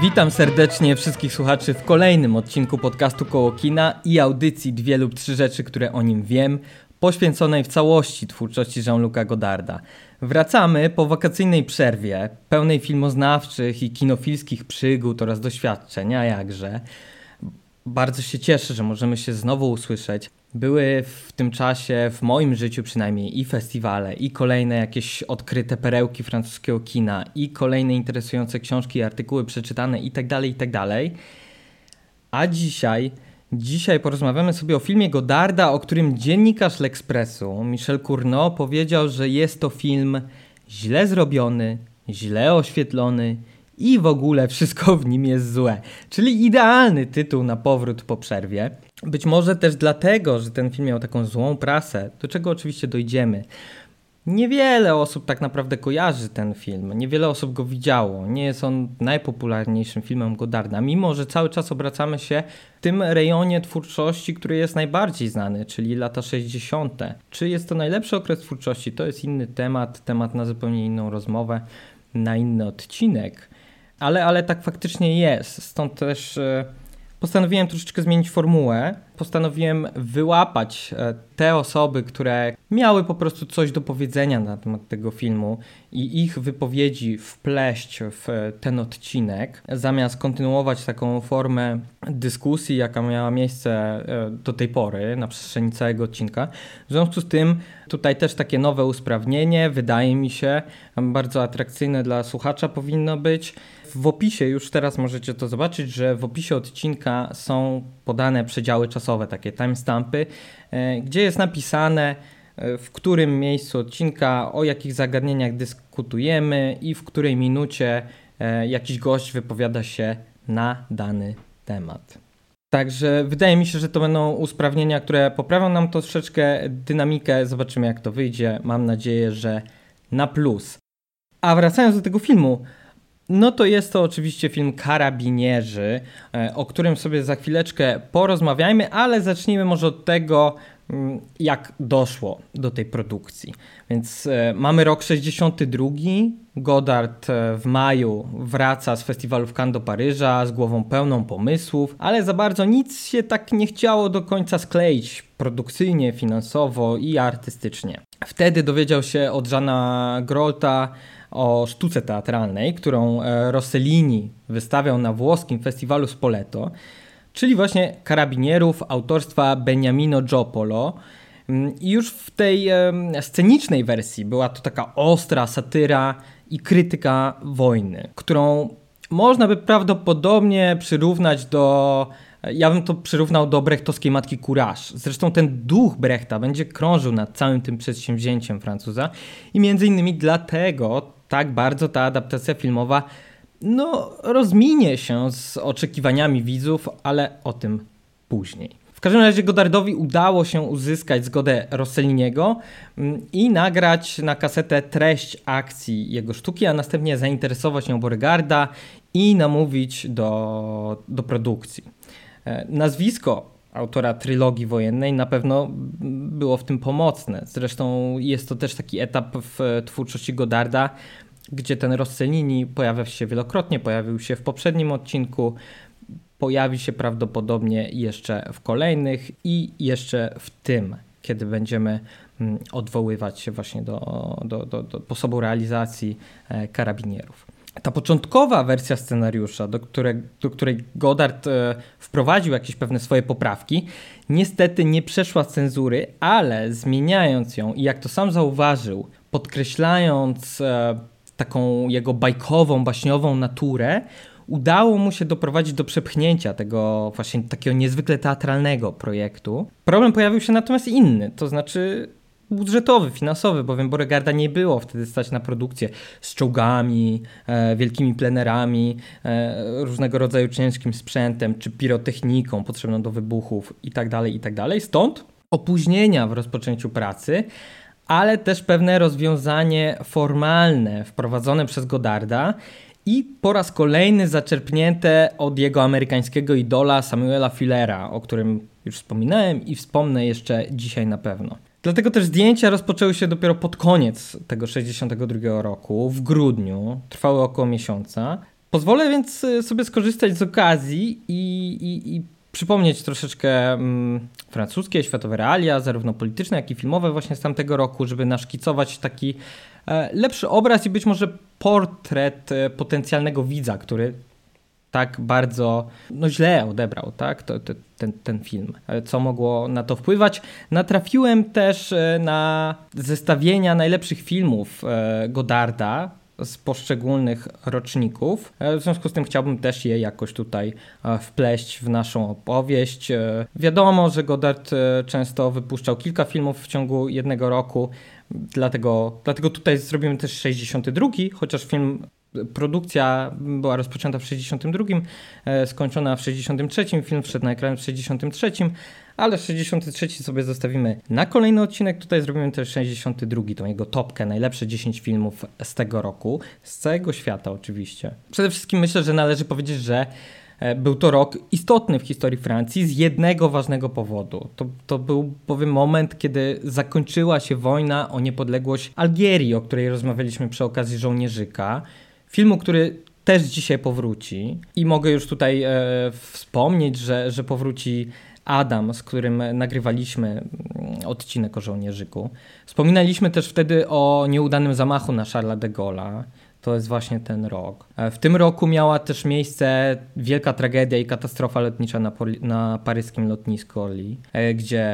Witam serdecznie wszystkich słuchaczy w kolejnym odcinku podcastu Koło Kina i audycji Dwie lub Trzy Rzeczy, które o nim wiem, poświęconej w całości twórczości Jean-Luc'a Godarda. Wracamy po wakacyjnej przerwie, pełnej filmoznawczych i kinofilskich przygód oraz doświadczeń, a jakże. Bardzo się cieszę, że możemy się znowu usłyszeć. Były w tym czasie, w moim życiu przynajmniej, i festiwale, i kolejne jakieś odkryte perełki francuskiego kina, i kolejne interesujące książki, artykuły przeczytane itd., tak itd. Tak a dzisiaj, dzisiaj porozmawiamy sobie o filmie Godarda, o którym dziennikarz L'Expressu, Michel Cournot, powiedział, że jest to film źle zrobiony, źle oświetlony i w ogóle wszystko w nim jest złe. Czyli idealny tytuł na powrót po przerwie. Być może też dlatego, że ten film miał taką złą prasę, do czego oczywiście dojdziemy. Niewiele osób tak naprawdę kojarzy ten film, niewiele osób go widziało. Nie jest on najpopularniejszym filmem Godarda, mimo że cały czas obracamy się w tym rejonie twórczości, który jest najbardziej znany, czyli lata 60. Czy jest to najlepszy okres twórczości? To jest inny temat, temat na zupełnie inną rozmowę, na inny odcinek. Ale, ale tak faktycznie jest. Stąd też e, postanowiłem troszeczkę zmienić formułę. Postanowiłem wyłapać e, te osoby, które miały po prostu coś do powiedzenia na temat tego filmu i ich wypowiedzi wpleść w e, ten odcinek, zamiast kontynuować taką formę dyskusji, jaka miała miejsce do tej pory na przestrzeni całego odcinka. W związku z tym tutaj też takie nowe usprawnienie, wydaje mi się, bardzo atrakcyjne dla słuchacza powinno być. W opisie już teraz możecie to zobaczyć, że w opisie odcinka są podane przedziały czasowe, takie timestampy, e, gdzie jest napisane, e, w którym miejscu odcinka, o jakich zagadnieniach dyskutujemy i w której minucie e, jakiś gość wypowiada się na dany temat. Także wydaje mi się, że to będą usprawnienia, które poprawią nam troszeczkę dynamikę. Zobaczymy, jak to wyjdzie. Mam nadzieję, że na plus. A wracając do tego filmu, no to jest to oczywiście film Karabinierzy, e, o którym sobie za chwileczkę porozmawiajmy, ale zacznijmy może od tego, mm, jak doszło do tej produkcji. Więc e, mamy rok 62. Godard e, w maju wraca z festiwalu w Cannes do Paryża z głową pełną pomysłów, ale za bardzo nic się tak nie chciało do końca skleić produkcyjnie, finansowo i artystycznie. Wtedy dowiedział się od Jana Grolta, o sztuce teatralnej, którą e, Rossellini wystawiał na włoskim festiwalu Spoleto, czyli właśnie Karabinierów autorstwa Beniamino Giopolo. Mm, I już w tej scenicznej wersji była to taka ostra satyra i krytyka wojny, którą można by prawdopodobnie przyrównać do ja bym to przyrównał do brechtowskiej matki Courage. Zresztą ten duch Brechta będzie krążył nad całym tym przedsięwzięciem Francuza i między innymi dlatego tak bardzo ta adaptacja filmowa no, rozminie się z oczekiwaniami widzów, ale o tym później. W każdym razie Godardowi udało się uzyskać zgodę Rosselliniego mm, i nagrać na kasetę treść akcji jego sztuki, a następnie zainteresować nią Beauregarda i namówić do, do produkcji. E, nazwisko autora trylogii wojennej na pewno było w tym pomocne. Zresztą jest to też taki etap w twórczości Godarda, gdzie ten Rossellini pojawia się wielokrotnie, pojawił się w poprzednim odcinku, pojawi się prawdopodobnie jeszcze w kolejnych i jeszcze w tym, kiedy będziemy mm, odwoływać się właśnie do, do, do, do sposobu realizacji e, karabinierów. Ta początkowa wersja scenariusza, do, do której Godard e, wprowadził jakieś pewne swoje poprawki, niestety nie przeszła cenzury, ale zmieniając ją i jak to sam zauważył, podkreślając e, taką jego bajkową, baśniową naturę, udało mu się doprowadzić do przepchnięcia tego właśnie takiego niezwykle teatralnego projektu. Problem pojawił się natomiast inny, to znaczy budżetowy, finansowy, bowiem Boregarda nie było wtedy stać na produkcję z czołgami, e, wielkimi plenerami, e, różnego rodzaju ciężkim sprzętem czy pirotechniką potrzebną do wybuchów itd., tak itd. Tak Stąd opóźnienia w rozpoczęciu pracy, ale też pewne rozwiązanie formalne wprowadzone przez Godarda i po raz kolejny zaczerpnięte od jego amerykańskiego idola Samuela Fillera, o którym już wspominałem i wspomnę jeszcze dzisiaj na pewno. Dlatego też zdjęcia rozpoczęły się dopiero pod koniec tego 62 roku, w grudniu, trwały około miesiąca. Pozwolę więc y, sobie skorzystać z okazji i, i, i przypomnieć troszeczkę mm, francuskie, światowe realia, zarówno polityczne, jak i filmowe właśnie z tamtego roku, żeby naszkicować taki e, lepszy obraz i być może portret e, potencjalnego widza, który tak bardzo no, źle odebrał tak, to, to, ten, ten film. E, co mogło na to wpływać? Natrafiłem też na zestawienia najlepszych filmów Godarda z poszczególnych roczników. E, w związku z tym chciałbym też je jakoś tutaj e, wpleść w naszą opowieść. E, wiadomo, że Godard często wypuszczał kilka filmów w ciągu jednego roku, dlatego, dlatego tutaj zrobimy też 62, chociaż film produkcja była rozpoczęta w 62, skończona w 63, film wszedł na ekran w 63, ale 63 sobie zostawimy na kolejny odcinek. Tutaj zrobimy też 62, tą jego topkę, najlepsze 10 filmów z tego roku, z całego świata oczywiście. Przede wszystkim myślę, że należy powiedzieć, że e, był to rok istotny w historii Francji z jednego ważnego powodu. To, to był moment, kiedy zakończyła się wojna o niepodległość Algierii, o której rozmawialiśmy przy okazji Żołnierzyka. Filmu, który też dzisiaj powróci i mogę już tutaj e, wspomnieć, że, że powróci Adam, z którym nagrywaliśmy mm, odcinek o żołnierzyku. Wspominaliśmy też wtedy o nieudanym zamachu na Charlesa de Gaulle'a. To jest właśnie ten rok. E, w tym roku miała też miejsce wielka tragedia i katastrofa lotnicza na, na paryskim lotnisku Orly, e, gdzie,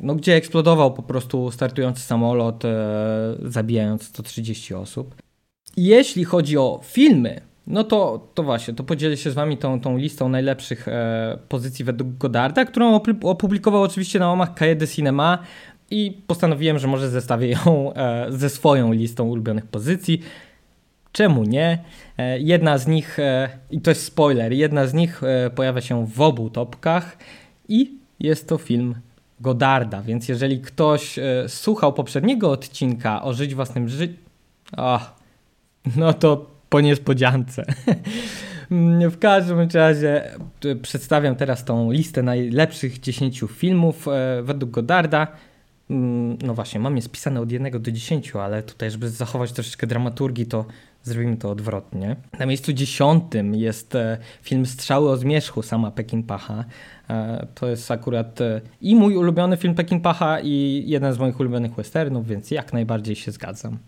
no, gdzie eksplodował po prostu startujący samolot, e, zabijając 130 osób. Jeśli chodzi o filmy, no to, to właśnie, to podzielę się z wami tą, tą listą najlepszych e, pozycji według Godarda, którą opublikował oczywiście na łamach Cahiers Cinema i postanowiłem, że może zestawię ją e, ze swoją listą ulubionych pozycji. Czemu nie? E, jedna z nich, e, i to jest spoiler, jedna z nich e, pojawia się w obu topkach i jest to film Godarda, więc jeżeli ktoś e, słuchał poprzedniego odcinka o żyć własnym życiem, no to po niespodziance. w każdym razie e, przedstawiam teraz tą listę najlepszych 10 filmów e, według Godarda. Mm, no właśnie, mam je spisane od 1 do 10, ale tutaj, żeby zachować troszeczkę dramaturgii, to zrobimy to odwrotnie. Na miejscu dziesiątym jest e, film Strzały o zmierzchu sama Pacha. To jest akurat i mój ulubiony film Pacha i jeden z moich ulubionych westernów, więc jak najbardziej się zgadzam.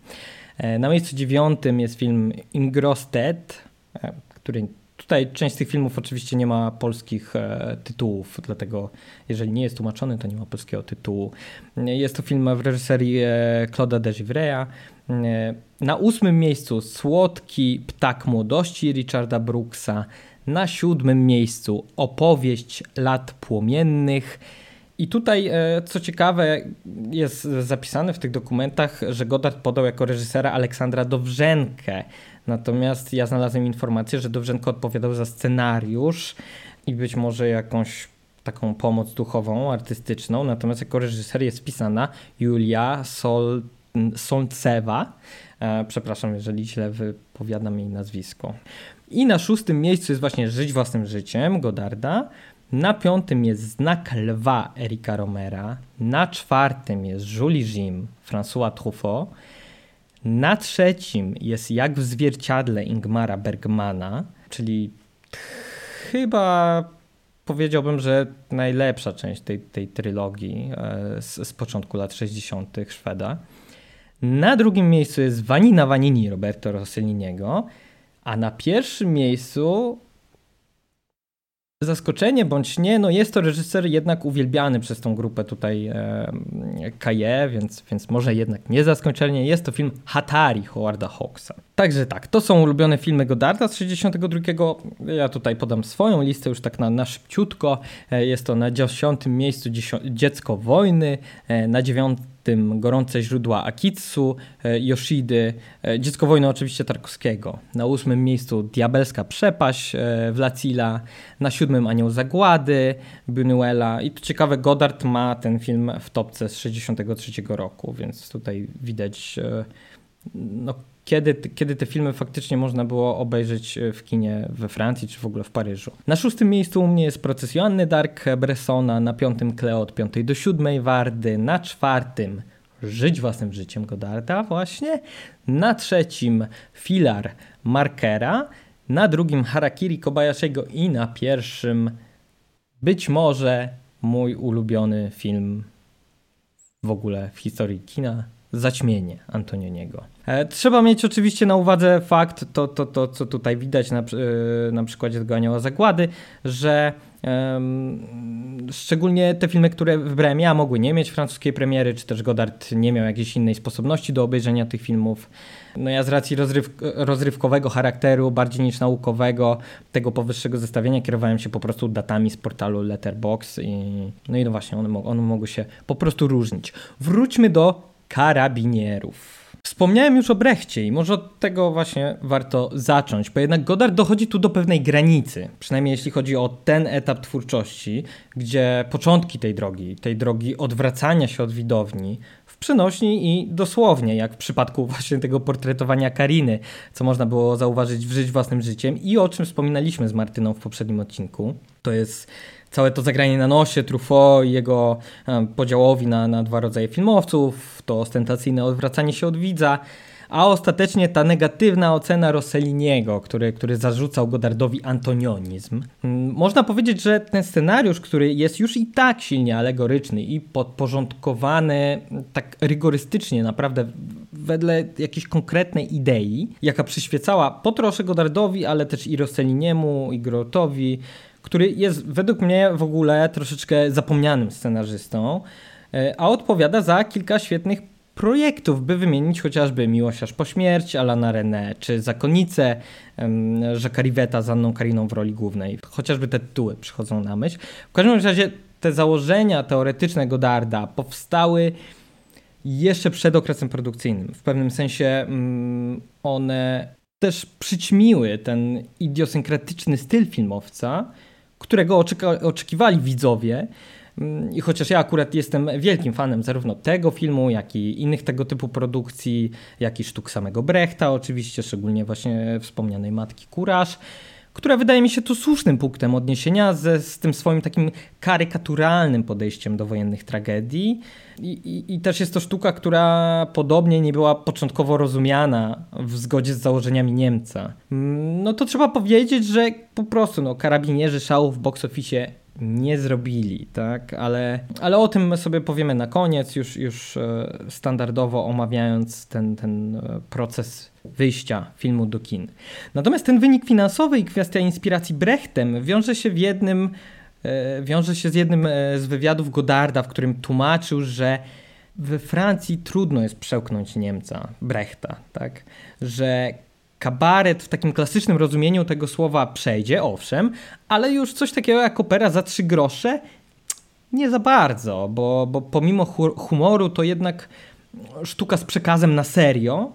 E, na miejscu dziewiątym jest film Ingrosted, e, który tutaj część z tych filmów oczywiście nie ma polskich e, tytułów, dlatego jeżeli nie jest tłumaczony, to nie ma polskiego tytułu. Jest to film w reżyserii Claude'a Degivreya. Na ósmym miejscu Słodki Ptak Młodości Richarda Brooksa. Na siódmym miejscu Opowieść lat płomiennych. I tutaj, e, co ciekawe, jest zapisane w tych dokumentach, że Godard podał jako reżysera Aleksandra Dowrzenkę. Natomiast ja znalazłem informację, że Dowrzenko odpowiadał za scenariusz i być może jakąś taką pomoc duchową, artystyczną. Natomiast jako reżyser jest wpisana Julia Sol Solcewa. E, przepraszam, jeżeli źle wypowiadam jej nazwisko. I na szóstym miejscu jest właśnie Żyć własnym życiem Godarda. Na piątym jest Znak Lwa Erika Romera. Na czwartym jest Julie Jim François Truffaut. Na trzecim jest Jak w zwierciadle Ingmara Bergmana, czyli chyba powiedziałbym, że najlepsza część tej, tej trylogii e, z, z początku lat 60. Szweda. Na drugim miejscu jest Vanina Vanini Roberto Rosselliniego, a na pierwszym miejscu Zaskoczenie bądź nie, no jest to reżyser jednak uwielbiany przez tą grupę tutaj e, więc, więc może jednak nie zaskoczenie. Jest to film Hatari Howarda Hawksa. Także tak, to są ulubione filmy Godarda z 62. Ja tutaj podam swoją listę już tak na, na szybciutko. E, jest to na dziesiątym miejscu Dziecko Wojny, e, na dziewiątym tym Gorące źródła Akitsu, e, Yoshidy, e, Dziecko Wojny oczywiście Tarkowskiego. Na ósmym miejscu Diabelska Przepaść e, Wlacila, na siódmym Anioł Zagłady Buñuela i to ciekawe, Godard ma ten film w topce z 63 roku, więc tutaj widać no, kiedy, kiedy te filmy faktycznie można było obejrzeć w kinie we Francji czy w ogóle w Paryżu. Na szóstym miejscu u mnie jest Proces Joanny Dark Bressona, na piątym Cleo od piątej do siódmej Wardy, na czwartym Żyć własnym życiem Godarda właśnie, na trzecim Filar Markera, na drugim Harakiri Kobayashiego i na pierwszym być może mój ulubiony film w ogóle w historii kina Zaćmienie Antonioniego. E, trzeba mieć oczywiście na uwadze fakt, to, to, to co tutaj widać na, e, na przykładzie tego Anioła Zagłady, że szczególnie te filmy, które wybrałem ja, mogły nie mieć francuskiej premiery, czy też Godard nie miał jakiejś innej sposobności do obejrzenia tych filmów. No ja z racji rozryw rozrywkowego charakteru, bardziej niż naukowego, tego powyższego zestawienia kierowałem się po prostu datami z portalu Letterbox i no i no właśnie, one, one mogły się po prostu różnić. Wróćmy do karabinierów. Wspomniałem już o Brechcie i może od tego właśnie warto zacząć, bo jednak Godard dochodzi tu do pewnej granicy, przynajmniej jeśli chodzi o ten etap twórczości, gdzie początki tej drogi, tej drogi odwracania się od widowni, w przenośni i dosłownie, jak w przypadku właśnie tego portretowania Kariny, co można było zauważyć w Żyć Własnym Życiem i o czym wspominaliśmy z Martyną w poprzednim odcinku. To jest całe to zagranie na nosie Truffaut i jego e, podziałowi na, na dwa rodzaje filmowców, to ostentacyjne odwracanie się od widza, a ostatecznie ta negatywna ocena Rosselliniego, który, który zarzucał Godardowi antonionizm. Mm, można powiedzieć, że ten scenariusz, który jest już i tak silnie alegoryczny i podporządkowany tak rygorystycznie, naprawdę wedle jakiejś konkretnej idei, jaka przyświecała po trosze Godardowi, ale też i Rosselliniemu, i Grotowi, który jest według mnie w ogóle troszeczkę zapomnianym scenarzystą, e, a odpowiada za kilka świetnych projektów, by wymienić chociażby Miłość aż po śmierć Alana René, czy Zakonnicę Jacques'a Rivetta z Anną Kariną w roli głównej. Chociażby te tytuły przychodzą na myśl. W każdym razie te założenia teoretyczne Godarda powstały jeszcze przed okresem produkcyjnym. W pewnym sensie mm, one też przyćmiły ten idiosynkratyczny styl filmowca, którego oczekiwali widzowie. Mm, I chociaż ja akurat jestem wielkim fanem zarówno tego filmu, jak i innych tego typu produkcji, jak i sztuk samego Brechta, oczywiście, szczególnie właśnie wspomnianej Matki Kurasz, która wydaje mi się tu słusznym punktem odniesienia ze, z tym swoim takim karykaturalnym podejściem do wojennych tragedii. I, i, I, też jest to sztuka, która podobnie nie była początkowo rozumiana w zgodzie z założeniami Niemca. No to trzeba powiedzieć, że po prostu no, karabinierzy szału w box office nie zrobili, tak? Ale, ale o tym sobie powiemy na koniec, już, już e, standardowo omawiając ten, ten e, proces wyjścia filmu do kin. Natomiast ten wynik finansowy i kwestia inspiracji Brechtem wiąże się w jednym, e, wiąże się z jednym z wywiadów Godarda, w którym tłumaczył, że we Francji trudno jest przełknąć Niemca, Brechta, tak? Że kabaret w takim klasycznym rozumieniu tego słowa przejdzie, owszem, ale już coś takiego jak opera za trzy grosze nie za bardzo, bo, bo pomimo humoru to jednak sztuka z przekazem na serio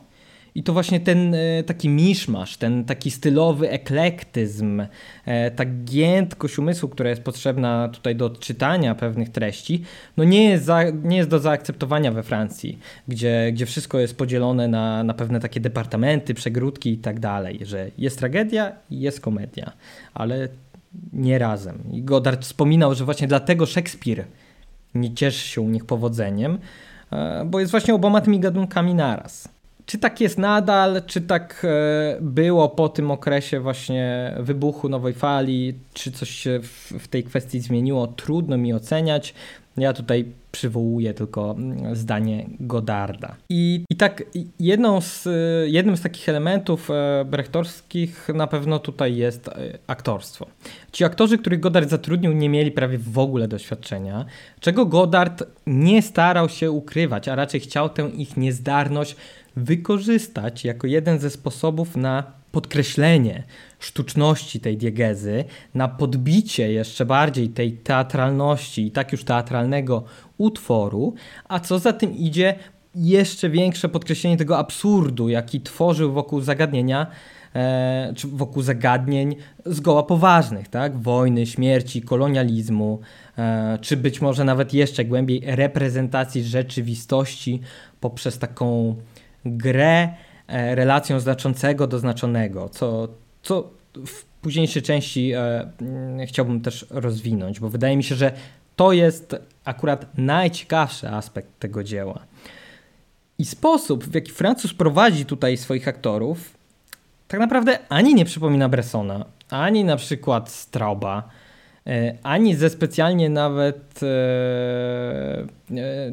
i to właśnie ten e, taki miszmasz, ten taki stylowy eklektyzm, e, ta giętkość umysłu, która jest potrzebna tutaj do odczytania pewnych treści, no nie jest, za, nie jest do zaakceptowania we Francji, gdzie, gdzie wszystko jest podzielone na, na pewne takie departamenty, przegródki i tak dalej, że jest tragedia i jest komedia, ale nie razem. I Godard wspominał, że właśnie dlatego Szekspir nie cieszy się u nich powodzeniem, e, bo jest właśnie oboma tymi gatunkami naraz. Czy tak jest nadal, czy tak e, było po tym okresie właśnie wybuchu nowej fali, czy coś się w, tej kwestii zmieniło, trudno mi oceniać. Ja tutaj przywołuję tylko mm, zdanie Godarda. I, i tak jedną z, jednym z takich elementów e, brechtorskich na pewno tutaj jest e, aktorstwo. Ci aktorzy, których Godard zatrudnił, nie mieli prawie w ogóle doświadczenia, czego Godard nie starał się ukrywać, a raczej chciał tę ich niezdarność wykorzystać jako jeden ze sposobów na podkreślenie sztuczności tej diegezy, na podbicie jeszcze bardziej tej teatralności i tak już teatralnego utworu, a co za tym idzie, jeszcze większe podkreślenie tego absurdu, jaki tworzył wokół zagadnienia, e, czy wokół zagadnień zgoła poważnych, tak? Wojny, śmierci, kolonializmu, e, czy być może nawet jeszcze głębiej reprezentacji rzeczywistości poprzez taką grę e, relacją znaczącego do znaczonego, co, co w późniejszej części e, mm, chciałbym też rozwinąć, bo wydaje mi się, że to jest akurat najciekawszy aspekt tego dzieła. I sposób, w jaki Francuz prowadzi tutaj swoich aktorów, tak naprawdę ani nie przypomina Bressona, ani na przykład Strauba, ani ze specjalnie nawet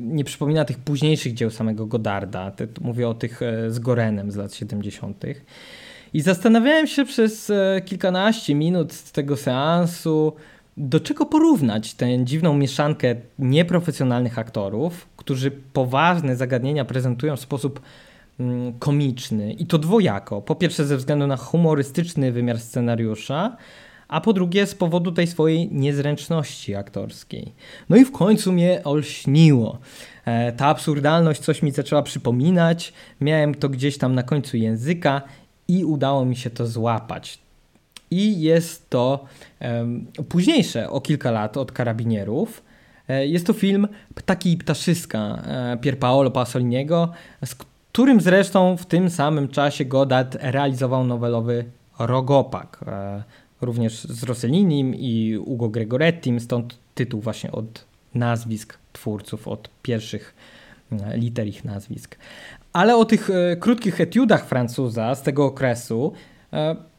nie przypomina tych późniejszych dzieł samego Godarda. Mówię o tych z Gorenem z lat 70. I zastanawiałem się przez kilkanaście minut z tego seansu, do czego porównać tę dziwną mieszankę nieprofesjonalnych aktorów, którzy poważne zagadnienia prezentują w sposób mm, komiczny i to dwojako. Po pierwsze ze względu na humorystyczny wymiar scenariusza, a po drugie z powodu tej swojej niezręczności aktorskiej. No i w końcu mnie olśniło. E, ta absurdalność coś mi zaczęła przypominać, miałem to gdzieś tam na końcu języka i udało mi się to złapać. I jest to um, późniejsze o kilka lat od Karabinierów. E, jest to film Ptaki i Ptaszyska e, Pier Paolo Pasoliniego, z którym zresztą w tym samym czasie Godard realizował nowelowy Rogopak. E, również z Rossellinim i Ugo Gregorettim, stąd tytuł właśnie od nazwisk twórców, od pierwszych liter ich nazwisk. Ale o tych krótkich etiudach Francuza z tego okresu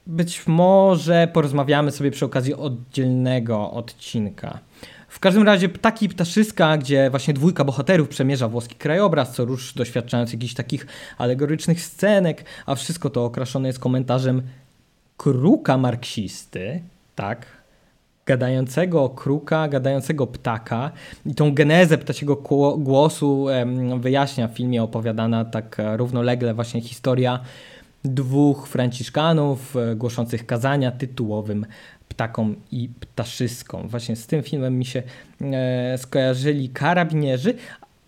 być może porozmawiamy sobie przy okazji oddzielnego odcinka. W każdym razie Ptaki i Ptaszyska, gdzie właśnie dwójka bohaterów przemierza włoski krajobraz, co rusz doświadczając jakichś takich alegorycznych scenek, a wszystko to okraszone jest komentarzem kruka marksisty, tak, gadającego kruka, gadającego ptaka i tą genezę ptasiego głosu wyjaśnia w filmie opowiadana tak równolegle właśnie historia dwóch franciszkanów e, głoszących kazania tytułowym ptakom i ptaszyskom. Właśnie z tym filmem mi się e, skojarzyli karabinierzy.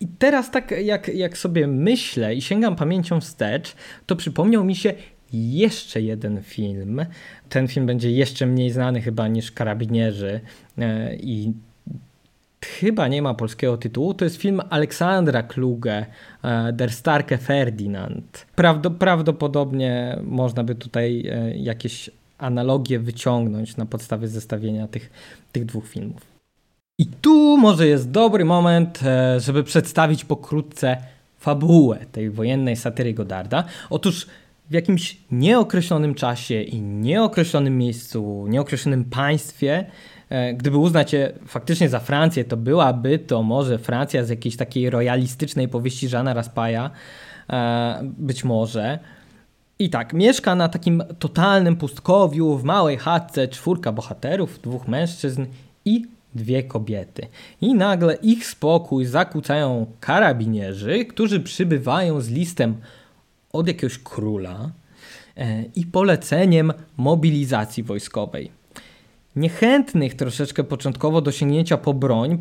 I teraz tak jak, jak sobie myślę i sięgam pamięcią wstecz, to przypomniał mi się jeszcze jeden film. Ten film będzie jeszcze mniej znany chyba niż Karabinierzy e, i chyba nie ma polskiego tytułu. To jest film Aleksandra Kluge, e, Der Starke Ferdinand. prawdopodobnie można by tutaj e, jakieś analogie wyciągnąć na podstawie zestawienia tych, tych dwóch filmów. I tu może jest dobry moment, żeby przedstawić pokrótce fabułę tej wojennej satyry Godarda. Otóż w jakimś nieokreślonym czasie i nieokreślonym miejscu, nieokreślonym państwie E, gdyby uznać je faktycznie za Francję, to byłaby to może Francja z jakiejś takiej royalistycznej powieści Żana Raspaja, e, być może. I tak, mieszka na takim totalnym pustkowiu, w małej chatce czwórka bohaterów, dwóch mężczyzn i dwie kobiety. I nagle ich spokój zakłócają karabinierzy, którzy przybywają z listem od jakiegoś króla e, i poleceniem mobilizacji wojskowej. Niechętnych troszeczkę początkowo do sięgnięcia po broń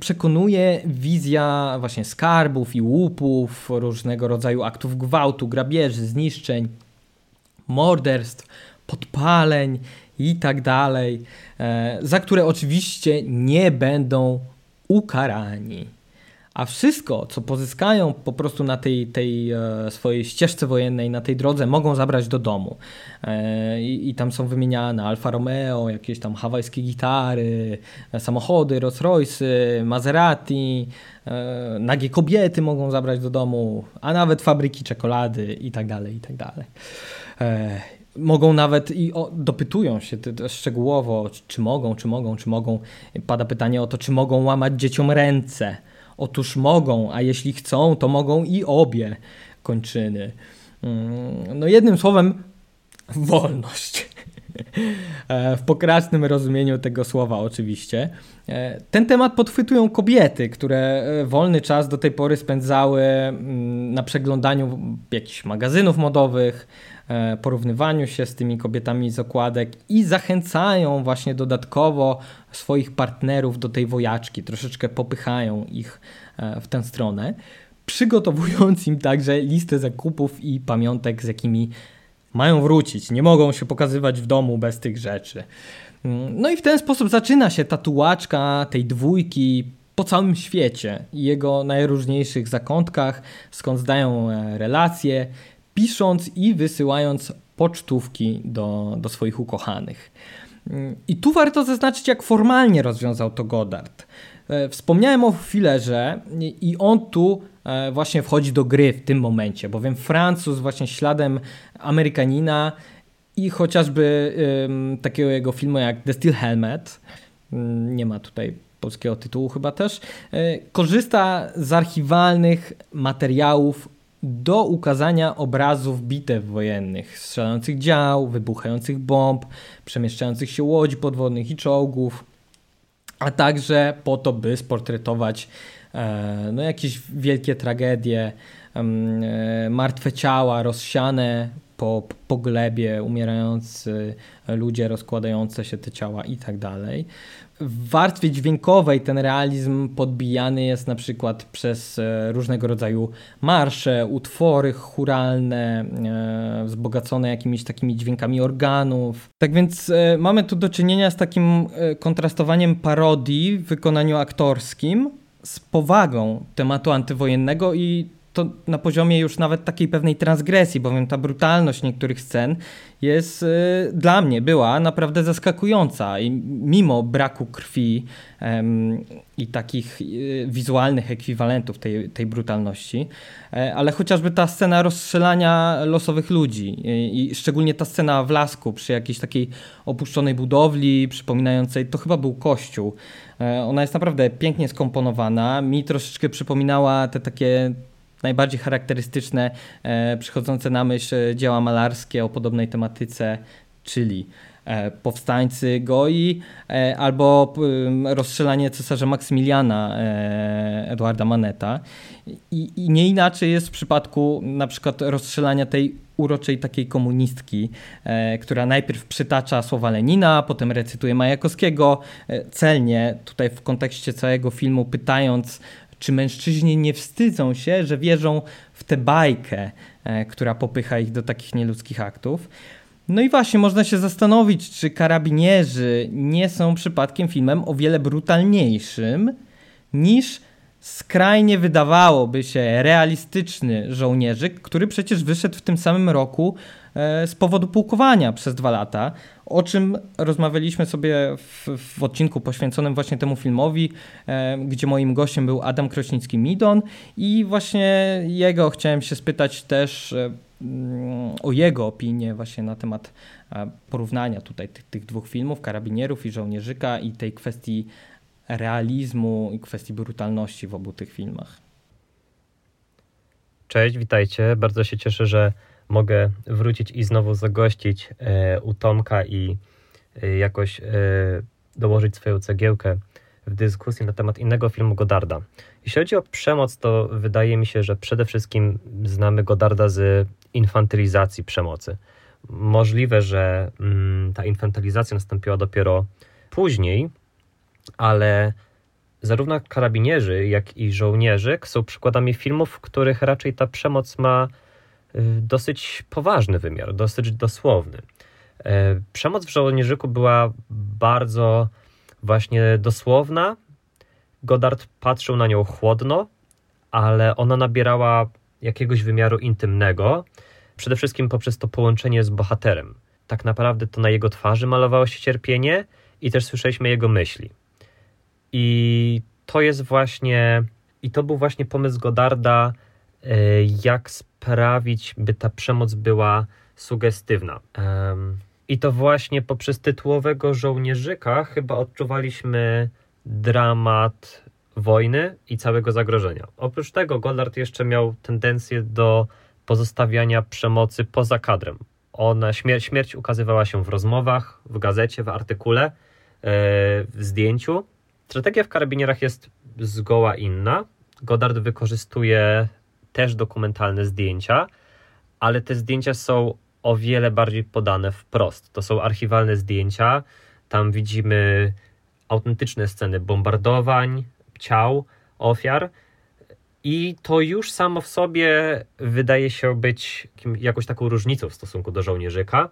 przekonuje wizja właśnie skarbów i łupów, różnego rodzaju aktów gwałtu, grabieży, zniszczeń, morderstw, podpaleń i tak e, za które oczywiście nie będą ukarani a wszystko, co pozyskają po prostu na tej, tej e, swojej ścieżce wojennej, na tej drodze, mogą zabrać do domu. E, I, I, tam są wymieniane Alfa Romeo, jakieś tam hawajskie gitary, e, samochody, Rolls Royce, Maserati, nagie kobiety mogą zabrać do domu, a nawet fabryki czekolady i tak dalej, i tak dalej. Mogą nawet i o, dopytują się szczegółowo, czy mogą, czy mogą, czy mogą. Pada pytanie o to, czy mogą łamać dzieciom ręce Otóż mogą, a jeśli chcą, to mogą i obie kończyny. Mm, no jednym słowem, wolność. E, w pokracznym rozumieniu tego słowa, oczywiście. E, ten temat podchwytują kobiety, które e, wolny czas do tej pory spędzały mm, na przeglądaniu jakichś magazynów modowych, porównywaniu się z tymi kobietami z okładek i zachęcają właśnie dodatkowo swoich partnerów do tej wojaczki, troszeczkę popychają ich w tę stronę, przygotowując im także listę zakupów i pamiątek, z jakimi mają wrócić, nie mogą się pokazywać w domu bez tych rzeczy. Mm, no i w ten sposób zaczyna się tatuaczka tej dwójki po całym świecie i jego najróżniejszych zakątkach, skąd zdają e, relacje, pisząc i wysyłając pocztówki do, do swoich ukochanych. Mm, I tu warto zaznaczyć, jak formalnie rozwiązał to Godard. E, wspomniałem o filerze i on tu e, właśnie wchodzi do gry w tym momencie, bowiem Francuz właśnie śladem Amerykanina i chociażby takiego jego filmu jak The Steel Helmet, nie ma tutaj polskiego tytułu chyba też, e, korzysta z archiwalnych materiałów do ukazania obrazów bitew wojennych, strzelających dział, wybuchających bomb, przemieszczających się łodzi podwodnych i czołgów, a także po to, by sportretować e, no, jakieś wielkie tragedie, e, martwe ciała rozsiane po, po glebie, umierający ludzie, rozkładające się te ciała i tak dalej. W warstwie dźwiękowej ten realizm podbijany jest na przykład przez e, różnego rodzaju marsze, utwory churalne, e, wzbogacone jakimiś takimi dźwiękami organów. Tak więc e, mamy tu do czynienia z takim kontrastowaniem parodii w wykonaniu aktorskim z powagą tematu antywojennego i to na poziomie już nawet takiej pewnej transgresji, bowiem ta brutalność niektórych scen jest y, dla mnie była naprawdę zaskakująca i mimo braku krwi i takich y, wizualnych ekwiwalentów tej, tej brutalności, e, ale chociażby ta scena rozstrzelania losowych ludzi i, i szczególnie ta scena w lasku przy jakiejś takiej opuszczonej budowli przypominającej, to chyba był kościół. E, ona jest naprawdę pięknie skomponowana. Mi troszeczkę przypominała te takie najbardziej charakterystyczne, e, przychodzące na myśl dzieła malarskie o podobnej tematyce, czyli e, powstańcy Goi e, albo rozstrzelanie cesarza Maksymiliana Edwarda Maneta. I, I, nie inaczej jest w przypadku na przykład rozstrzelania tej uroczej takiej komunistki, e, która najpierw przytacza słowa Lenina, potem recytuje Majakowskiego, e, celnie tutaj w kontekście całego filmu pytając czy mężczyźni nie wstydzą się, że wierzą w tę bajkę, e, która popycha ich do takich nieludzkich aktów. No i właśnie można się zastanowić, czy karabinierzy nie są przypadkiem filmem o wiele brutalniejszym niż skrajnie wydawałoby się realistyczny żołnierzyk, który przecież wyszedł w tym samym roku e, z powodu pułkowania przez dwa lata, o czym rozmawialiśmy sobie w, w odcinku poświęconym właśnie temu filmowi, e, gdzie moim gościem był Adam Krośnicki-Midon i właśnie jego chciałem się spytać też e, mm, o jego opinię właśnie na temat porównania tutaj tych, tych dwóch filmów, Karabinierów i Żołnierzyka i tej kwestii realizmu i kwestii brutalności w obu tych filmach. Cześć, witajcie. Bardzo się cieszę, że mogę wrócić i znowu zagościć e, u Tomka i e, jakoś e, dołożyć swoją cegiełkę w dyskusji na temat innego filmu Godarda. Jeśli chodzi o przemoc, to wydaje mi się, że przede wszystkim znamy Godarda z infantylizacji przemocy. Możliwe, że mm, ta infantylizacja nastąpiła dopiero później, ale zarówno karabinierzy, jak i żołnierzyk są przykładami filmów, w których raczej ta przemoc ma dosyć poważny wymiar, dosyć dosłowny. E, przemoc w żołnierzyku była bardzo właśnie dosłowna. Godard patrzył na nią chłodno, ale ona nabierała jakiegoś wymiaru intymnego, przede wszystkim poprzez to połączenie z bohaterem. Tak naprawdę to na jego twarzy malowało się cierpienie i też słyszeliśmy jego myśli. I to jest właśnie, i to był właśnie pomysł Godarda, e, jak sprawić, by ta przemoc była sugestywna. I to właśnie poprzez tytułowego żołnierzyka chyba odczuwaliśmy dramat wojny i całego zagrożenia. Oprócz tego Goddard jeszcze miał tendencję do pozostawiania przemocy poza kadrem. Ona, śmierć, śmierć ukazywała się w rozmowach, w gazecie, w artykule, e, w zdjęciu, Strategia w karabinierach jest zgoła inna. Godard wykorzystuje też dokumentalne zdjęcia, ale te zdjęcia są o wiele bardziej podane wprost. To są archiwalne zdjęcia. Tam widzimy autentyczne sceny bombardowań, ciał, ofiar. I to już samo w sobie wydaje się być jakąś taką różnicą w stosunku do żołnierzyka,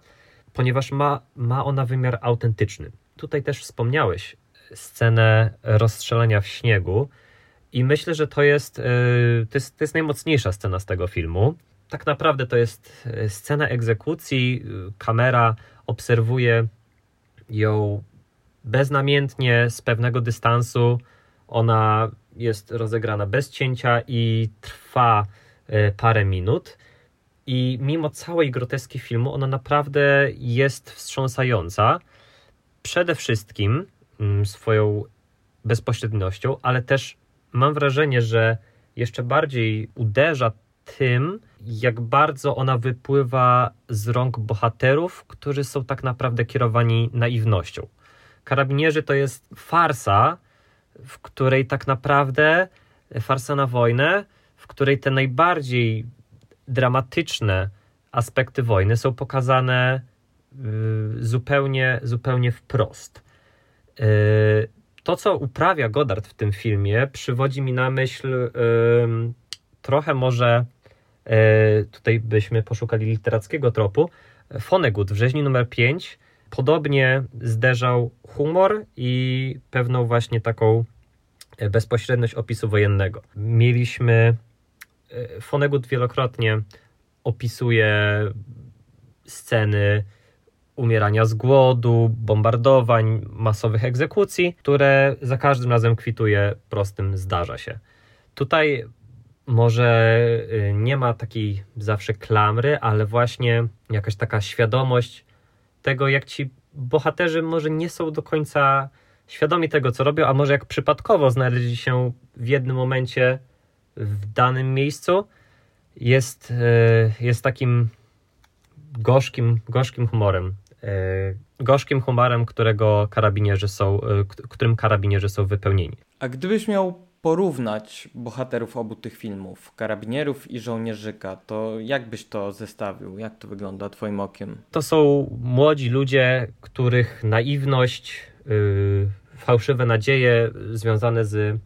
ponieważ ma, ma ona wymiar autentyczny. Tutaj też wspomniałeś, scenę rozstrzelania w śniegu. I myślę, że to jest, y, to jest, to jest najmocniejsza scena z tego filmu. Tak naprawdę to jest y, scena egzekucji. Kamera obserwuje ją beznamiętnie, z pewnego dystansu. Ona jest rozegrana bez cięcia i trwa parę minut. I mimo całej groteski filmu, ona naprawdę jest wstrząsająca. Przede wszystkim mm, swoją bezpośredniością, ale też mam wrażenie, że jeszcze bardziej uderza tym, jak bardzo ona wypływa z rąk bohaterów, którzy są tak naprawdę kierowani naiwnością. Karabinierzy to jest farsa, w której tak naprawdę farsa na wojnę, w której te najbardziej dramatyczne aspekty wojny są pokazane y, zupełnie, zupełnie wprost. To, co uprawia Godard w tym filmie, przywodzi mi na myśl trochę może y, tutaj byśmy poszukali literackiego tropu. Fonegut w rzeźni numer 5 podobnie zderzał humor i pewną właśnie taką bezpośredność opisu wojennego. Mieliśmy E, Fonegut wielokrotnie opisuje sceny umierania z głodu, bombardowań, masowych egzekucji, które za każdym razem kwituje prostym zdarza się. Tutaj może y, nie ma takiej zawsze klamry, ale właśnie jakaś taka świadomość tego, jak ci bohaterzy może nie są do końca świadomi tego, co robią, a może jak przypadkowo znaleźli się w jednym momencie w danym miejscu jest, e, jest takim gorzkim, gorzkim humorem. E, gorzkim humorem, którego karabinierzy są, e, którym karabinierzy są wypełnieni. A gdybyś miał porównać bohaterów obu tych filmów, karabinierów i żołnierzyka, to jak byś to zestawił? Jak to wygląda Twoim okiem? To są młodzi ludzie, których naiwność, yy, fałszywe nadzieje związane z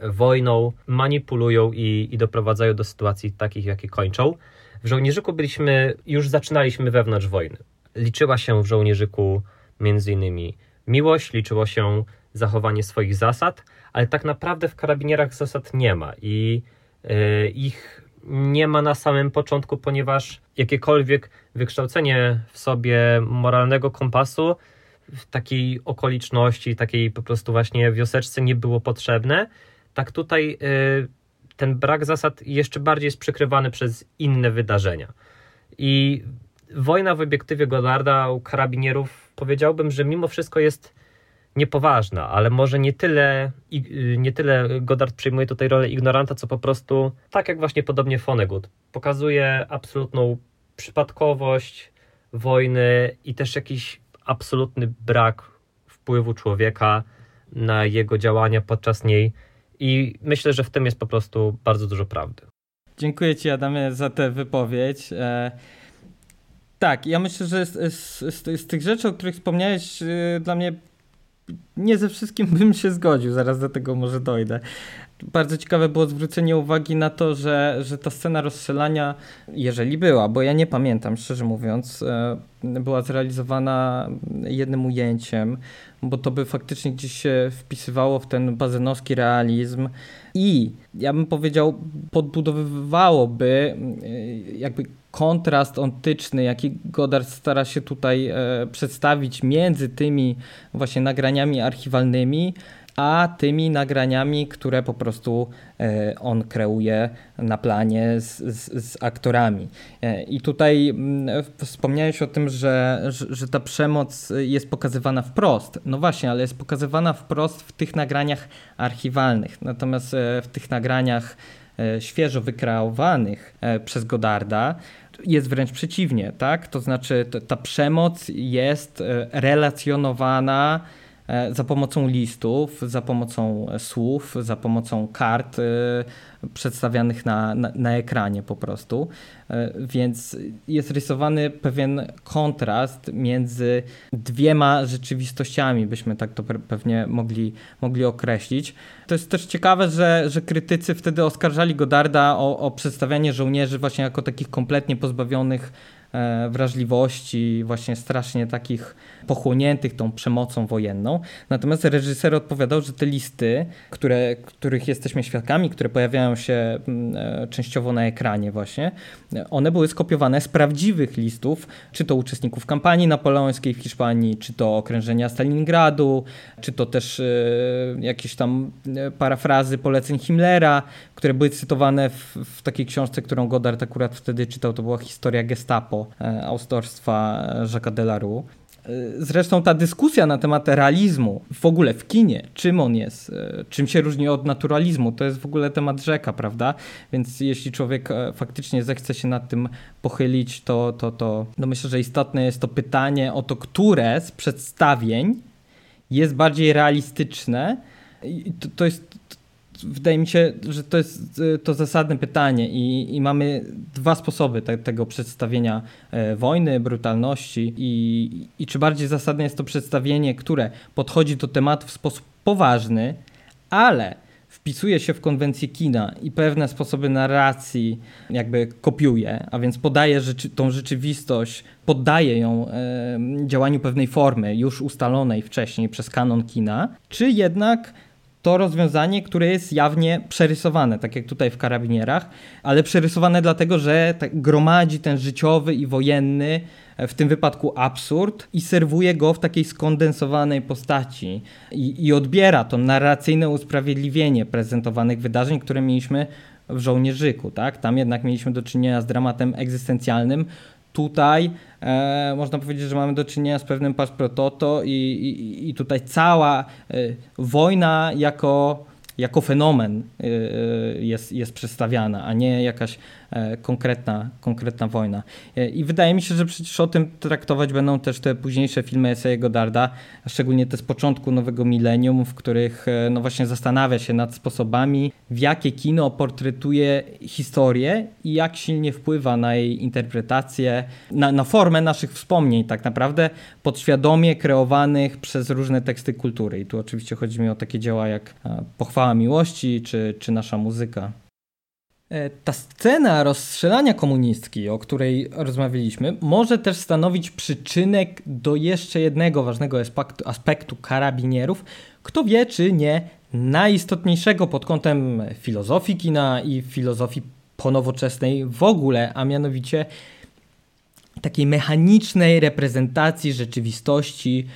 wojną manipulują i, i doprowadzają do sytuacji takich, jakie kończą. W żołnierzyku byliśmy, już zaczynaliśmy wewnątrz wojny. Liczyła się w żołnierzyku między innymi miłość, liczyło się zachowanie swoich zasad, ale tak naprawdę w karabinierach zasad nie ma i yy, ich nie ma na samym początku, ponieważ jakiekolwiek wykształcenie w sobie moralnego kompasu w takiej okoliczności, takiej po prostu właśnie wioseczce nie było potrzebne tak tutaj y, ten brak zasad jeszcze bardziej jest przykrywany przez inne wydarzenia. I wojna w obiektywie Godarda u karabinierów powiedziałbym, że mimo wszystko jest niepoważna, ale może nie tyle, y, nie tyle Godard przyjmuje tutaj rolę ignoranta, co po prostu, tak jak właśnie podobnie Fonegut, pokazuje absolutną przypadkowość wojny i też jakiś absolutny brak wpływu człowieka na jego działania podczas niej i myślę, że w tym jest po prostu bardzo dużo prawdy. Dziękuję Ci, Adamie, za tę wypowiedź. Tak, ja myślę, że z, z, z, tych rzeczy, o których wspomniałeś, e, dla mnie nie ze wszystkim bym się zgodził, zaraz do tego może dojdę. Bardzo ciekawe było zwrócenie uwagi na to, że, że ta scena rozstrzelania, jeżeli była, bo ja nie pamiętam, szczerze mówiąc, e, była zrealizowana jednym ujęciem, bo to by faktycznie gdzieś się wpisywało w ten bazynowski realizm i ja bym powiedział, podbudowywałoby e, jakby kontrast ontyczny, jaki Godard stara się tutaj e, przedstawić między tymi właśnie nagraniami archiwalnymi, a tymi nagraniami, które po prostu e, on kreuje na planie z, z, z aktorami. E, I tutaj mm, wspomniałeś o tym, że, że, ta przemoc jest pokazywana wprost. No właśnie, ale jest pokazywana wprost w tych nagraniach archiwalnych. Natomiast e, w tych nagraniach świeżo wykreowanych przez Godarda jest wręcz przeciwnie, tak? To znaczy ta przemoc jest relacjonowana za pomocą listów, za pomocą słów, za pomocą kart e, przedstawianych na, na, na, ekranie po prostu. E, więc jest rysowany pewien kontrast między dwiema rzeczywistościami, byśmy tak to pewnie mogli, mogli określić. To jest też ciekawe, że, że krytycy wtedy oskarżali Godarda o, o przedstawianie żołnierzy właśnie jako takich kompletnie pozbawionych e, wrażliwości, właśnie strasznie takich pochłoniętych tą przemocą wojenną. Natomiast reżyser odpowiadał, że te listy, które, których jesteśmy świadkami, które pojawiają się mm, e, częściowo na ekranie właśnie, one były skopiowane z prawdziwych listów, czy to uczestników kampanii napoleońskiej w Hiszpanii, czy to okrężenia Stalingradu, czy to też e, jakieś tam e, parafrazy poleceń Himmlera, które były cytowane w, w takiej książce, którą Godard akurat wtedy czytał, to była historia gestapo autorstwa Jacques'a Delarue. Y, zresztą ta dyskusja na temat realizmu w ogóle w kinie, czym on jest, y, czym się różni od naturalizmu, to jest w ogóle temat rzeka, prawda? Więc jeśli człowiek e, faktycznie zechce się nad tym pochylić, to, to, to no myślę, że istotne jest to pytanie o to, które z przedstawień jest bardziej realistyczne. I to, to jest wydaje mi się, że to jest y, to zasadne pytanie i, i mamy dwa sposoby te, tego przedstawienia e, wojny, brutalności i, i czy bardziej zasadne jest to przedstawienie, które podchodzi do tematu w sposób poważny, ale wpisuje się w konwencję kina i pewne sposoby narracji jakby kopiuje, a więc podaje rzeczy, tą rzeczywistość, poddaje ją e, działaniu pewnej formy już ustalonej wcześniej przez kanon kina, czy jednak to rozwiązanie, które jest jawnie przerysowane, tak jak tutaj w karabinierach, ale przerysowane dlatego, że tak gromadzi ten życiowy i wojenny, e, w tym wypadku absurd, i serwuje go w takiej skondensowanej postaci. I, i odbiera to narracyjne usprawiedliwienie prezentowanych wydarzeń, które mieliśmy w żołnierzyku. Tak? Tam jednak mieliśmy do czynienia z dramatem egzystencjalnym, tutaj e, można powiedzieć, że mamy do czynienia z pewnym paszprototo i, i, i tutaj cała e, wojna jako jako fenomen y, y, jest, jest przedstawiana, a nie jakaś e, konkretna, konkretna wojna. E, I wydaje mi się, że przecież o tym traktować będą też te późniejsze filmy Esejego Darda, szczególnie te z początku nowego milenium, w których e, no właśnie zastanawia się nad sposobami, w jakie kino portretuje historię i jak silnie wpływa na jej interpretację, na, na formę naszych wspomnień tak naprawdę, podświadomie kreowanych przez różne teksty kultury. I tu oczywiście chodzi mi o takie dzieła jak Pochwała miłości, czy, czy nasza muzyka. E, ta scena rozstrzelania komunistki, o której rozmawialiśmy, może też stanowić przyczynek do jeszcze jednego ważnego aspektu, aspektu karabinierów. Kto wie, czy nie najistotniejszego pod kątem filozofii kina i filozofii ponowoczesnej w ogóle, a mianowicie takiej mechanicznej reprezentacji rzeczywistości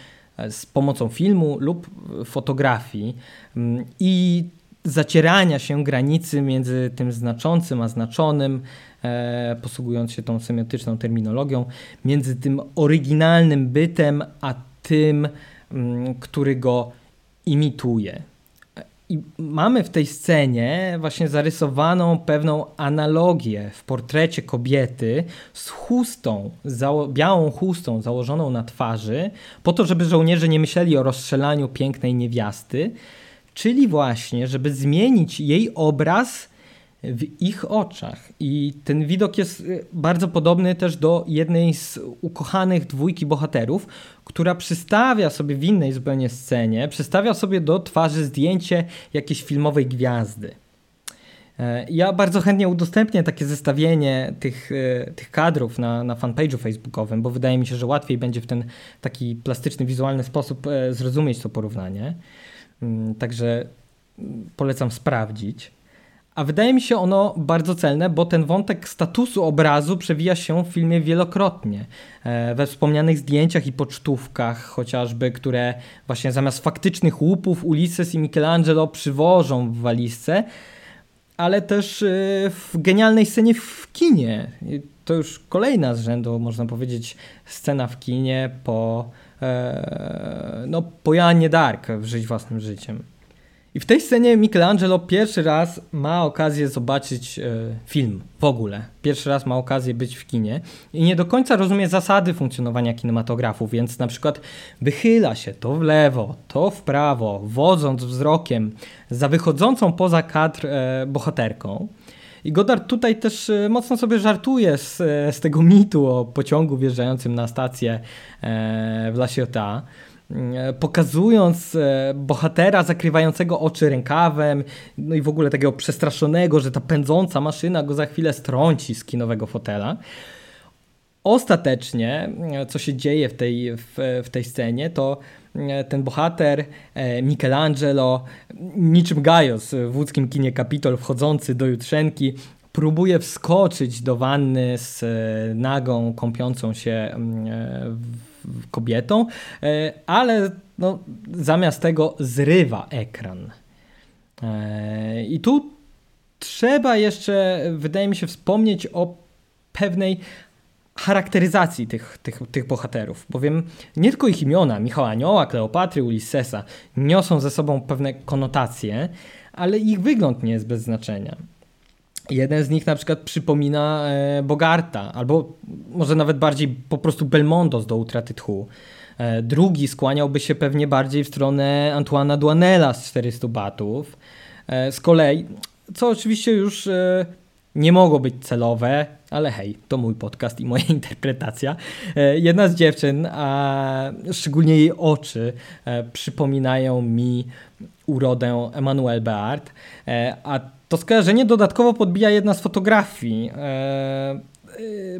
z pomocą filmu lub fotografii. Mm, i zacierania się granicy między tym znaczącym a znaczonym, e, posługując się tą semiotyczną terminologią, między tym oryginalnym bytem a tym, mm, który go imituje. I mamy w tej scenie właśnie zarysowaną pewną analogię w portrecie kobiety z chustą, białą chustą założoną na twarzy, po to, żeby żołnierze nie myśleli o rozstrzelaniu pięknej niewiasty, czyli właśnie, żeby zmienić jej obraz w ich oczach. I ten widok jest y, bardzo podobny też do jednej z ukochanych dwójki bohaterów, która przystawia sobie w innej zupełnie scenie, przystawia sobie do twarzy zdjęcie jakiejś filmowej gwiazdy. E, ja bardzo chętnie udostępnię takie zestawienie tych, e, tych kadrów na, na fanpage'u facebookowym, bo wydaje mi się, że łatwiej będzie w ten taki plastyczny, wizualny sposób e, zrozumieć to porównanie. Mm, także polecam sprawdzić. A wydaje mi się ono bardzo celne, bo ten wątek statusu obrazu przewija się w filmie wielokrotnie. E, we wspomnianych zdjęciach i pocztówkach chociażby, które właśnie zamiast faktycznych łupów Ulises i Michelangelo przywożą w walizce, ale też e, w genialnej scenie w kinie. To już kolejna z rzędu, można powiedzieć, scena w kinie po E, no, po Janie Dark w Żyć Własnym Życiem. I w tej scenie Michelangelo pierwszy raz ma okazję zobaczyć e, film w ogóle. Pierwszy raz ma okazję być w kinie i nie do końca rozumie zasady funkcjonowania kinematografu, więc na przykład wychyla się to w lewo, to w prawo, wodząc wzrokiem za wychodzącą poza kadr e, bohaterką. I Godard tutaj też e, mocno sobie żartuje z, z tego mitu o pociągu wjeżdżającym na stację w La Ciotat pokazując bohatera zakrywającego oczy rękawem, no i w ogóle takiego przestraszonego, że ta pędząca maszyna go za chwilę strąci z kinowego fotela. Ostatecznie, co się dzieje w tej, w, w tej scenie, to ten bohater Michelangelo, niczym Gajos w łódzkim kinie Kapitol wchodzący do Jutrzenki, próbuje wskoczyć do wanny z nagą, kąpiącą się kobietą, ale no, zamiast tego zrywa ekran. I tu trzeba jeszcze, wydaje mi się, wspomnieć o pewnej charakteryzacji tych, tych, tych bohaterów, bowiem nie tylko ich imiona, Michała Anioła, Kleopatry, Ulyssesa, niosą ze sobą pewne konotacje, ale ich wygląd nie jest bez znaczenia. Jeden z nich na przykład przypomina e, Bogarta, albo może nawet bardziej po prostu Belmondo do utraty tchu. E, drugi skłaniałby się pewnie bardziej w stronę Antoana Duanela z 400 batów. E, z kolei, co oczywiście już nie mogło być celowe, ale hej, to mój podcast i moja interpretacja. Jedna z dziewczyn, a szczególnie jej oczy, przypominają mi urodę Emmanuel Beart, a to skojarzenie dodatkowo podbija jedna z fotografii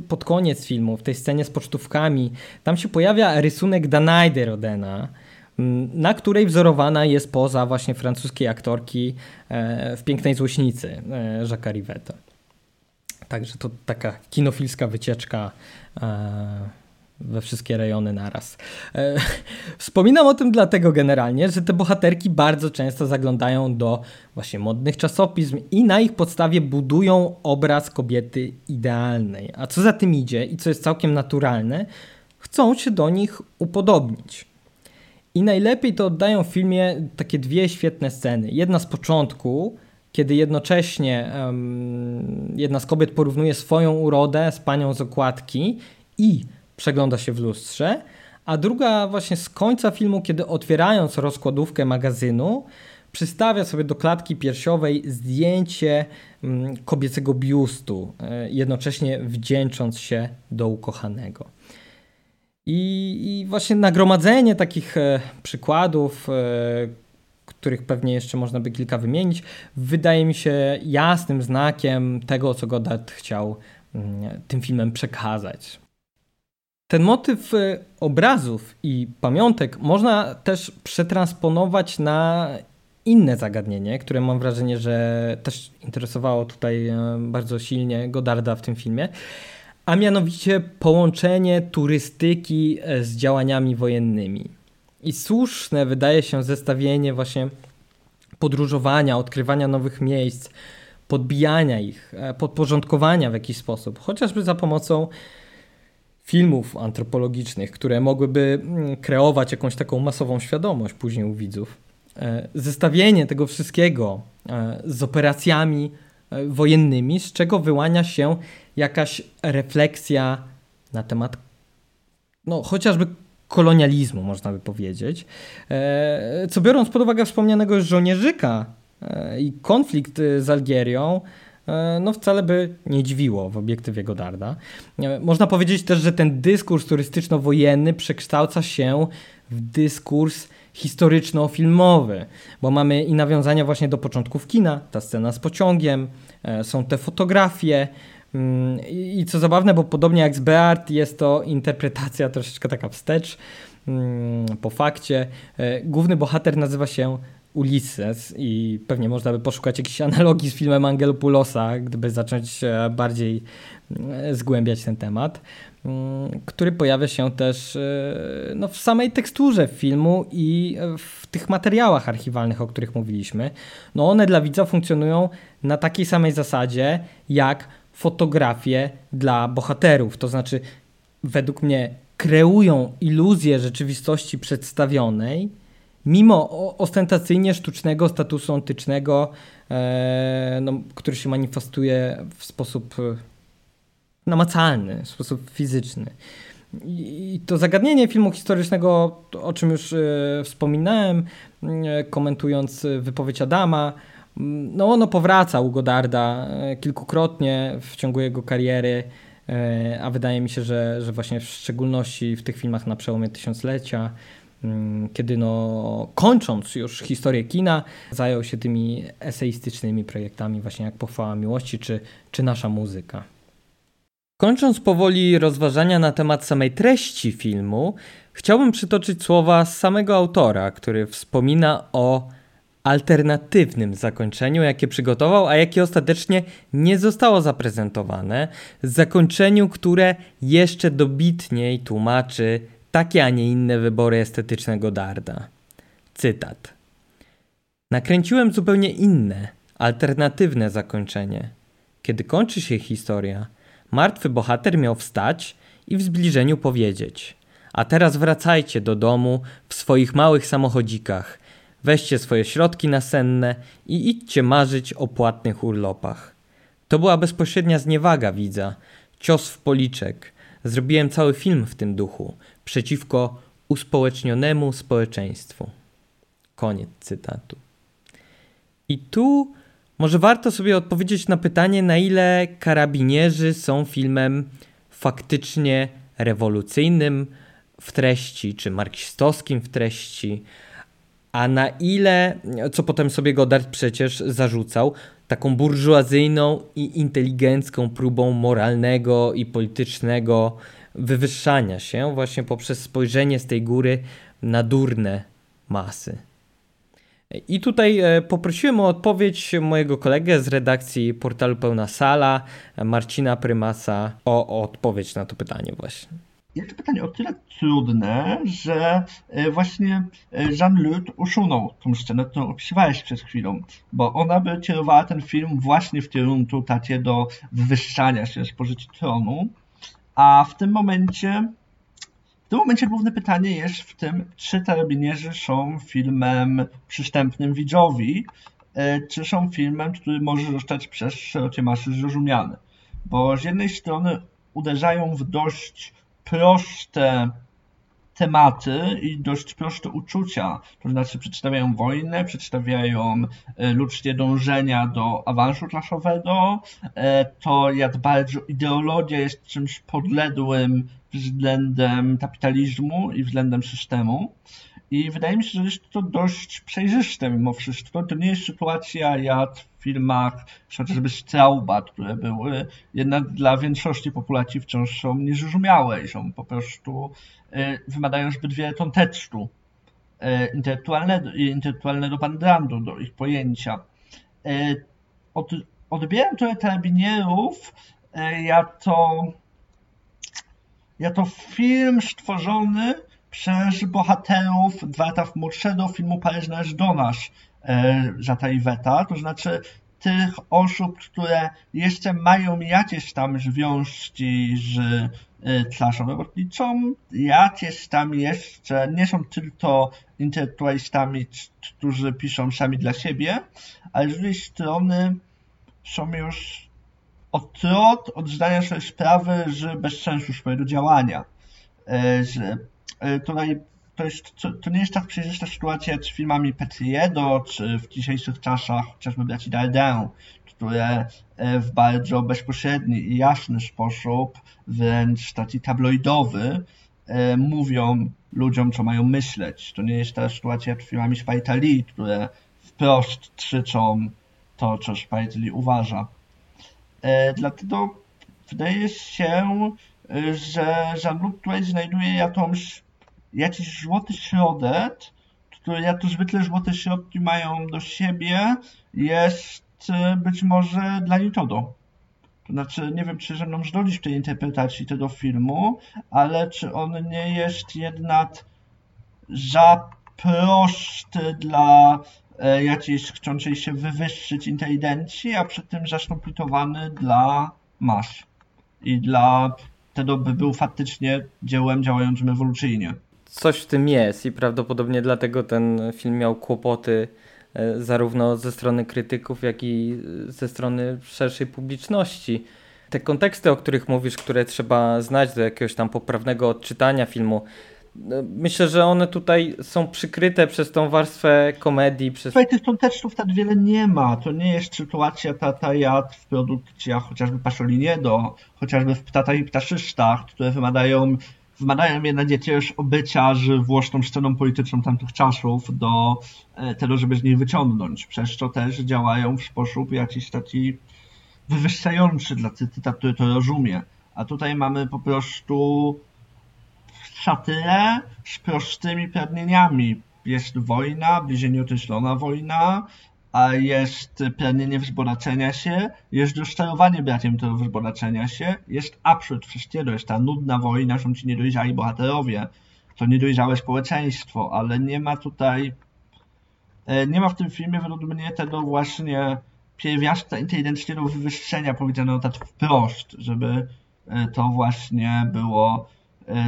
pod koniec filmu, w tej scenie z pocztówkami. Tam się pojawia rysunek Danaidy Rodena, na której wzorowana jest poza właśnie francuskiej aktorki w Pięknej Złośnicy Jacques'a Rivetta. Także to taka kinofilska wycieczka e, we wszystkie rejony naraz. E, wspominam o tym dlatego generalnie, że te bohaterki bardzo często zaglądają do właśnie modnych czasopism i na ich podstawie budują obraz kobiety idealnej. A co za tym idzie i co jest całkiem naturalne, chcą się do nich upodobnić. I najlepiej to oddają w filmie takie dwie świetne sceny. Jedna z początku, kiedy jednocześnie um, jedna z kobiet porównuje swoją urodę z panią z okładki i przegląda się w lustrze, a druga właśnie z końca filmu, kiedy otwierając rozkładówkę magazynu, przystawia sobie do klatki piersiowej zdjęcie um, kobiecego biustu, e, jednocześnie wdzięcząc się do ukochanego. I, I, właśnie nagromadzenie takich e, przykładów, e, których pewnie jeszcze można by kilka wymienić, wydaje mi się jasnym znakiem tego, co Godard chciał mm, tym filmem przekazać. Ten motyw y, obrazów i pamiątek można też przetransponować na inne zagadnienie, które mam wrażenie, że też interesowało tutaj y, bardzo silnie Godarda w tym filmie, a mianowicie połączenie turystyki y, z działaniami wojennymi. I słuszne wydaje się zestawienie właśnie podróżowania, odkrywania nowych miejsc, podbijania ich, e, podporządkowania w jakiś sposób, chociażby za pomocą filmów antropologicznych, które mogłyby mm, kreować jakąś taką masową świadomość później u widzów. E, zestawienie tego wszystkiego e, z operacjami wojennymi, z czego wyłania się jakaś refleksja na temat no, chociażby kolonializmu, można by powiedzieć. E, co biorąc pod uwagę wspomnianego już żołnierzyka e, i konflikt z Algierią, e, no wcale by nie dziwiło w obiektywie Godarda. Można powiedzieć też, że ten dyskurs turystyczno-wojenny przekształca się w dyskurs historyczno-filmowy, bo mamy i nawiązania właśnie do początków kina, ta scena z pociągiem, są te fotografie, Mm, I co zabawne, bo podobnie jak z Beart, jest to interpretacja troszeczkę taka wstecz mm, po fakcie. E, główny bohater nazywa się Ulysses i pewnie można by poszukać jakiejś analogii z filmem Angelopulosa, gdyby zacząć e, bardziej e, zgłębiać ten temat, mm, który pojawia się też no, w samej teksturze filmu i w tych materiałach archiwalnych, o których mówiliśmy. No one dla widza funkcjonują na takiej samej zasadzie, jak fotografie dla bohaterów. To znaczy, według mnie, kreują iluzję rzeczywistości przedstawionej, mimo ostentacyjnie sztucznego statusu antycznego, e, no, który się manifestuje w sposób e, namacalny, w sposób fizyczny. I to zagadnienie filmu historycznego, o czym już e, wspominałem, e, komentując wypowiedź Adama, no ono powraca u Godarda kilkukrotnie w ciągu jego kariery, a wydaje mi się, że, że właśnie w szczególności w tych filmach na przełomie tysiąclecia, mm, kiedy no, kończąc już historię kina, zajął się tymi eseistycznymi projektami, właśnie jak Pochwała Miłości czy, czy Nasza Muzyka. Kończąc powoli rozważania na temat samej treści filmu, chciałbym przytoczyć słowa samego autora, który wspomina o alternatywnym zakończeniu, jakie przygotował, a jakie ostatecznie nie zostało zaprezentowane, zakończeniu, które jeszcze dobitniej tłumaczy takie, a nie inne wybory estetycznego Darda. Cytat. Nakręciłem zupełnie inne, alternatywne zakończenie. Kiedy kończy się historia, martwy bohater miał wstać i w zbliżeniu powiedzieć: A teraz wracajcie do domu w swoich małych samochodzikach, weźcie swoje środki nasenne i idźcie marzyć o płatnych urlopach. To była bezpośrednia zniewaga widza, cios w policzek. Zrobiłem cały film w tym duchu, przeciwko uspołecznionemu społeczeństwu. Koniec cytatu. I tu może warto sobie odpowiedzieć na pytanie, na ile karabinierzy są filmem faktycznie rewolucyjnym w treści, czy marksistowskim w treści, a na ile, co potem sobie Godard przecież zarzucał, taką burżuazyjną i inteligencką próbą moralnego i politycznego wywyższania się właśnie poprzez spojrzenie z tej góry na durne masy. I tutaj e, poprosiłem o odpowiedź mojego kolegę z redakcji portalu Pełna Sala, Marcina Prymasa, o, odpowiedź na to pytanie właśnie. Jest to pytanie o tyle trudne, że e, właśnie e, Jean-Luc usunął tą scenę, którą opisywałeś przed chwilą, bo ona by kierowała ten film właśnie w kierunku tacie do wywyższania się z tronu, a w tym momencie tym momencie główne pytanie jest w tym, czy Tarabinierzy są filmem przystępnym widzowi, e, czy są filmem, który może zostać przez szerokie masy zrozumiany. Bo z jednej strony uderzają w dość proste tematy i dość proste uczucia. To znaczy przedstawiają wojnę, przedstawiają e, ludzkie dążenia do awansu klasowego, e, to jak bardzo ideologia jest czymś podległym względem kapitalizmu i względem systemu. I wydaje mi się, że jest to dość przejrzyste mimo wszystko. To nie jest sytuacja jak filmach chociażby Strauba, które były jednak dla większości populacji wciąż są niezrozumiałe i są po prostu e, wymagają zbyt wiele kontekstu e, intelektualnego, intelektualnego backgroundu do ich pojęcia. E, od, odbieram trochę karabinierów jako, jako film stworzony przez bohaterów Dwarta młodszego filmu Paryż należy do nas Żata Iweta, to znaczy tych osób, które jeszcze mają jakieś tam związki z e, klasą robotniczą, jakieś tam jeszcze nie są tylko intelektualistami, którzy piszą sami dla siebie, ale z drugiej strony są już od trot od zdania sobie sprawy z bezsensu swojego działania. E, że E, tutaj to, jest, to, nie jest tak przejrzysta sytuacja z filmami Petriedo, czy w dzisiejszych czasach chociażby braci Dardin, które e, w bardzo bezpośredni i jasny sposób, wręcz taki tabloidowy, e, mówią ludziom, co mają myśleć. To nie jest ta sytuacja w filmami Spike Lee, które wprost krzyczą to, co Spike Lee uważa. Dlatego wydaje się, że Jean-Luc tutaj znajduje jakąś jakiś złoty środek, który jak to zwykle złote środki mają do siebie, jest e, być może dla nikogo. To znaczy, nie wiem, czy ze mną zgodzisz w tej interpretacji tego filmu, ale czy on nie jest jednak za prosty dla e, jakiejś chcącej się wywyższyć inteligencji, a przy tym za dla mas i dla tego, by był faktycznie dziełem działającym ewolucyjnie coś w tym jest i prawdopodobnie dlatego ten film miał kłopoty e, zarówno ze strony krytyków, jak i ze strony szerszej publiczności. Te konteksty, o których mówisz, które trzeba znać do jakiegoś tam poprawnego odczytania filmu, no, Myślę, że one tutaj są przykryte przez tą warstwę komedii. Przez... Tutaj tych kontekstów tak wiele nie ma. To nie jest sytuacja tata jad w produkcjach chociażby Pasoliniego, chociażby w Ptatach i Ptaszystach, które wymagają mnie na jakiegoś obycia z włoszczą sceną polityczną tamtych czasów do e, tego, żeby z nich wyciągnąć. Przez co też działają w sposób jakiś taki wywyższający dla cyta, który to rozumie. A tutaj mamy po prostu satyrę z prostymi pragnieniami. Jest wojna, bliżej nieokreślona wojna, a jest pragnienie wzbogacenia się, jest rozczarowanie brakiem tego wzbogacenia się, jest absurd wszystkiego, jest ta nudna wojna, są ci niedojrzali bohaterowie, to niedojrzałe społeczeństwo, ale nie ma tutaj, e, nie ma w tym filmie według mnie tego właśnie pierwiastka inteligentnego wywyższenia powiedzianego tak wprost, żeby e, to właśnie było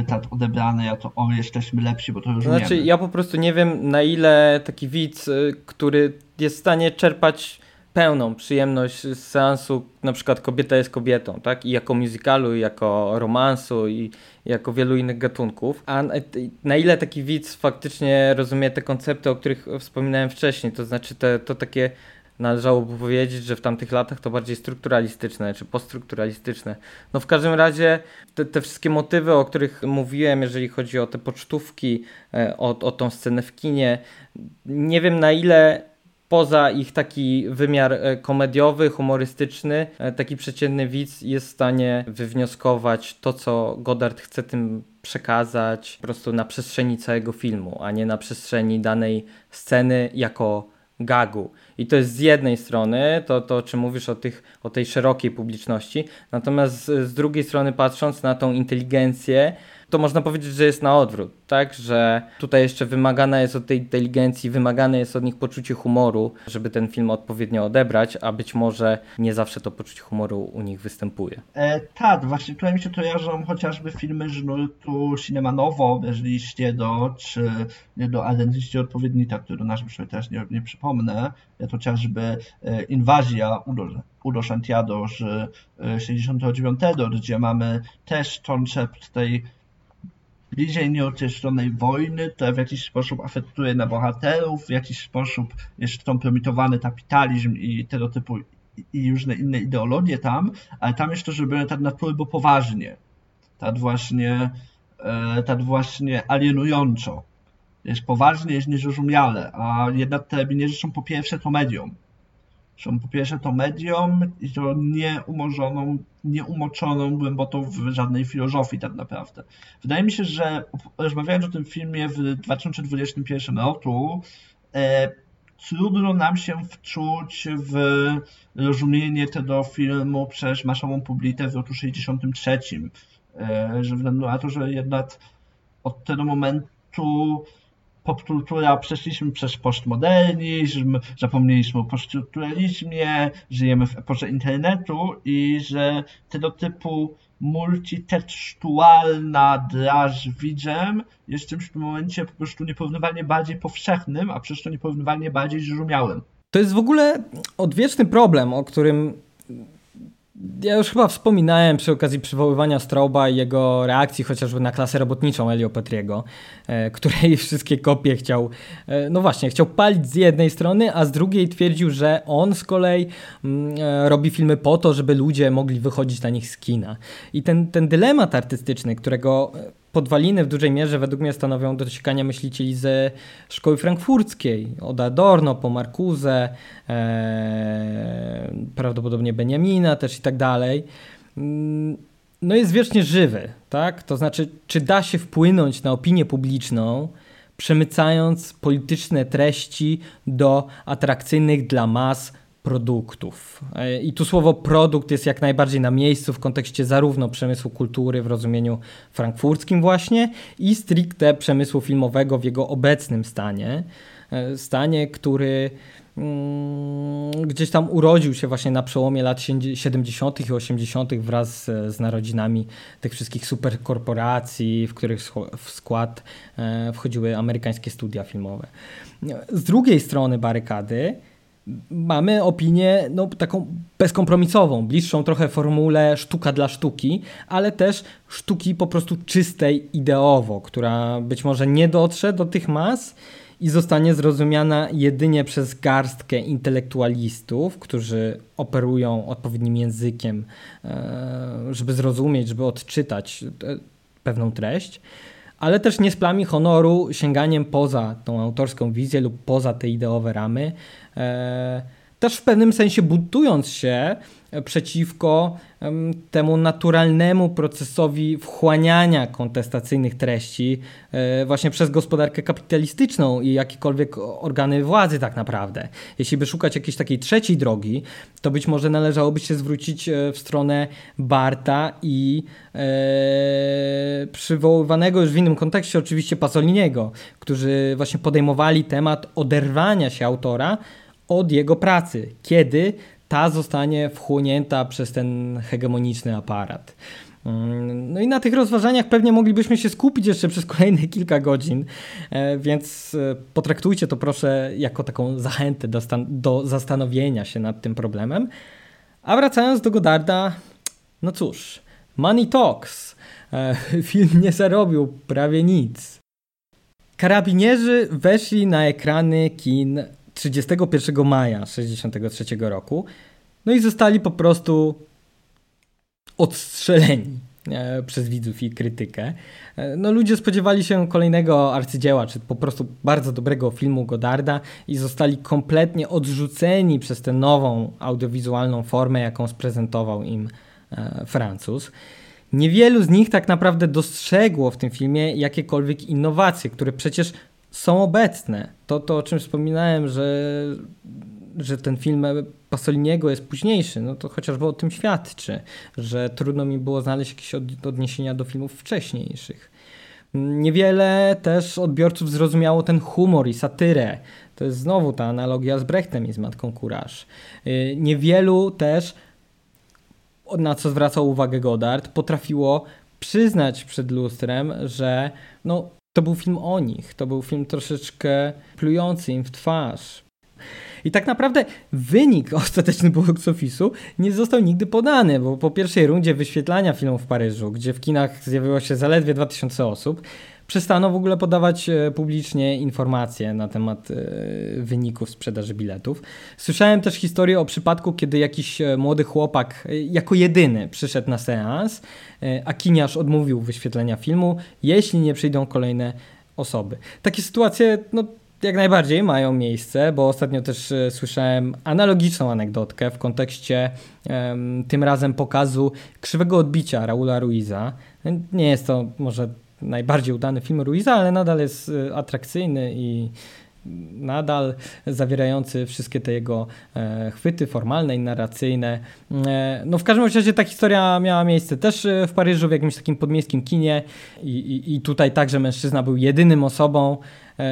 tak odebrane jako o, jesteśmy lepsi, bo to już Znaczy, ja po prostu nie wiem, na ile taki widz, który jest w stanie czerpać pełną przyjemność z seansu, na przykład Kobieta jest kobietą, tak? I jako musicalu, i jako romansu, i jako wielu innych gatunków. A na ile taki widz faktycznie rozumie te koncepty, o których wspominałem wcześniej, to znaczy te, to takie należałoby powiedzieć, że w tamtych latach to bardziej strukturalistyczne czy poststrukturalistyczne. No w każdym razie te, te wszystkie motywy, o których mówiłem, jeżeli chodzi o te pocztówki, e, o, o tą scenę w kinie, nie wiem na ile poza ich taki wymiar e, komediowy, humorystyczny, e, taki przeciętny widz jest w stanie wywnioskować to, co Godard chce tym przekazać po prostu na przestrzeni całego filmu, a nie na przestrzeni danej sceny jako gagu. I to jest z jednej strony to, to o czym mówisz o, tych, o tej szerokiej publiczności, natomiast z, z drugiej strony patrząc na tą inteligencję, to można powiedzieć, że jest na odwrót, tak? Że tutaj jeszcze wymagana jest od tej inteligencji, wymagane jest od nich poczucie humoru, żeby ten film odpowiednio odebrać, a być może nie zawsze to poczucie humoru u nich występuje. E, tak, właśnie tutaj mi się kojarzą chociażby filmy z nurtu Cinema Novo, liście do, czy do Identity odpowiednika, który do naszym sobie też nie, nie przypomnę, chociażby e, Inwazja Udo, Udo Santiago z 69, e, gdzie mamy też koncept tej bliżej nieokreślonej wojny, to w jakiś sposób afektuje na bohaterów, w jakiś sposób jest kompromitowany kapitalizm i tego typu i różne inne ideologie tam, ale tam jest to zrobione tak na turbo poważnie, tak właśnie, e, tak właśnie alienująco. Jest poważnie, jest niezrozumiale, a jednak telewizory są po pierwsze komedią są po pierwsze to medium i to nieumorzoną, nieumoczoną głęboko w żadnej filozofii tak naprawdę. Wydaje mi się, że rozmawiając o tym filmie w 2021 roku, e, trudno nam się wczuć w rozumienie tego filmu przez masową publikę w roku 63. E, ze względu na to, że jednak od tego momentu popkultura, przeszliśmy przez postmodernizm, zapomnieliśmy o poststrukturalizmie, żyjemy w epoce internetu i że tego typu multitekstualna draż widzem jest w tym momencie po prostu nieporównywalnie bardziej powszechnym, a przez to nieporównywalnie bardziej zrozumiałym. To jest w ogóle odwieczny problem, o którym ja już chyba wspominałem przy okazji przywoływania Strauba i jego reakcji chociażby na klasę robotniczą Elio Petriego, e, której wszystkie kopie chciał, e, no właśnie, chciał palić z jednej strony, a z drugiej twierdził, że on z kolei mm, e, robi filmy po to, żeby ludzie mogli wychodzić na nich z kina. I ten, ten dylemat artystyczny, którego podwaliny w dużej mierze według mnie stanowią dociekania myślicieli ze szkoły frankfurckiej, od Adorno po Marcuse, e, prawdopodobnie Beniamina też i tak dalej. Mm, no jest wiecznie żywy, tak? To znaczy, czy da się wpłynąć na opinię publiczną, przemycając polityczne treści do atrakcyjnych dla mas produktów. E, I tu słowo produkt jest jak najbardziej na miejscu w kontekście zarówno przemysłu kultury w rozumieniu frankfurckim właśnie i stricte przemysłu filmowego w jego obecnym stanie. E, stanie, który mm, gdzieś tam urodził się właśnie na przełomie lat 70. i 80. wraz z, narodzinami tych wszystkich superkorporacji, w których w skład e, wchodziły amerykańskie studia filmowe. Z drugiej strony barykady mamy opinię no, taką bezkompromisową, bliższą trochę formule sztuka dla sztuki, ale też sztuki po prostu czystej ideowo, która być może nie dotrze do tych mas i zostanie zrozumiana jedynie przez garstkę intelektualistów, którzy operują odpowiednim językiem, e, żeby zrozumieć, żeby odczytać e, pewną treść ale też nie splami honoru sięganiem poza tą autorską wizję lub poza te ideowe ramy. E, też w pewnym sensie buntując się przeciwko temu naturalnemu procesowi wchłaniania kontestacyjnych treści e, właśnie przez gospodarkę kapitalistyczną i jakiekolwiek organy władzy tak naprawdę. Jeśli by szukać jakiejś takiej trzeciej drogi, to być może należałoby się zwrócić e, w stronę Barta i e, przywoływanego już w innym kontekście oczywiście Pasoliniego, którzy właśnie podejmowali temat oderwania się autora od jego pracy, kiedy ta zostanie wchłonięta przez ten hegemoniczny aparat. Mm, no i na tych rozważaniach pewnie moglibyśmy się skupić jeszcze przez kolejne kilka godzin, e, więc e, potraktujcie to proszę jako taką zachętę do, do zastanowienia się nad tym problemem. A wracając do Godarda, no cóż, Money Talks. E, film nie zarobił prawie nic. Karabinierzy weszli na ekrany kin 31 maja 1963 roku. No i zostali po prostu odstrzeleni przez widzów i krytykę. No, ludzie spodziewali się kolejnego arcydzieła, czy po prostu bardzo dobrego filmu Godarda i zostali kompletnie odrzuceni przez tę nową audiowizualną formę, jaką sprezentował im e, Francuz. Niewielu z nich tak naprawdę dostrzegło w tym filmie jakiekolwiek innowacje, które przecież są obecne. To, to o czym wspominałem, że, że ten film Pasoliniego jest późniejszy, no to chociażby o tym świadczy, że trudno mi było znaleźć jakieś odniesienia do filmów wcześniejszych. Niewiele też odbiorców zrozumiało ten humor i satyrę. To jest znowu ta analogia z Brechtem i z Matką Kuraż. Y, niewielu też, na co zwracał uwagę Godard, potrafiło przyznać przed lustrem, że no, to był film o nich, to był film troszeczkę plujący im w twarz. I tak naprawdę wynik ostateczny box office'u nie został nigdy podany, bo po pierwszej rundzie wyświetlania filmu w Paryżu, gdzie w kinach zjawiło się zaledwie 2000 osób, przestano w ogóle podawać e, publicznie informacje na temat e, wyników sprzedaży biletów. Słyszałem też historię o przypadku, kiedy jakiś e, młody chłopak jako jedyny przyszedł na seans, a kiniarz odmówił wyświetlenia filmu, jeśli nie przyjdą kolejne osoby. Takie sytuacje no, jak najbardziej mają miejsce, bo ostatnio też słyszałem analogiczną anegdotkę w kontekście tym razem pokazu krzywego odbicia Raula Ruiza. Nie jest to może najbardziej udany film Ruiza, ale nadal jest y, atrakcyjny i nadal zawierający wszystkie te jego e, chwyty formalne i narracyjne. E, no w każdym razie ta historia miała miejsce też e, w Paryżu w jakimś takim podmiejskim kinie i, i, i tutaj także mężczyzna był jedynym osobą,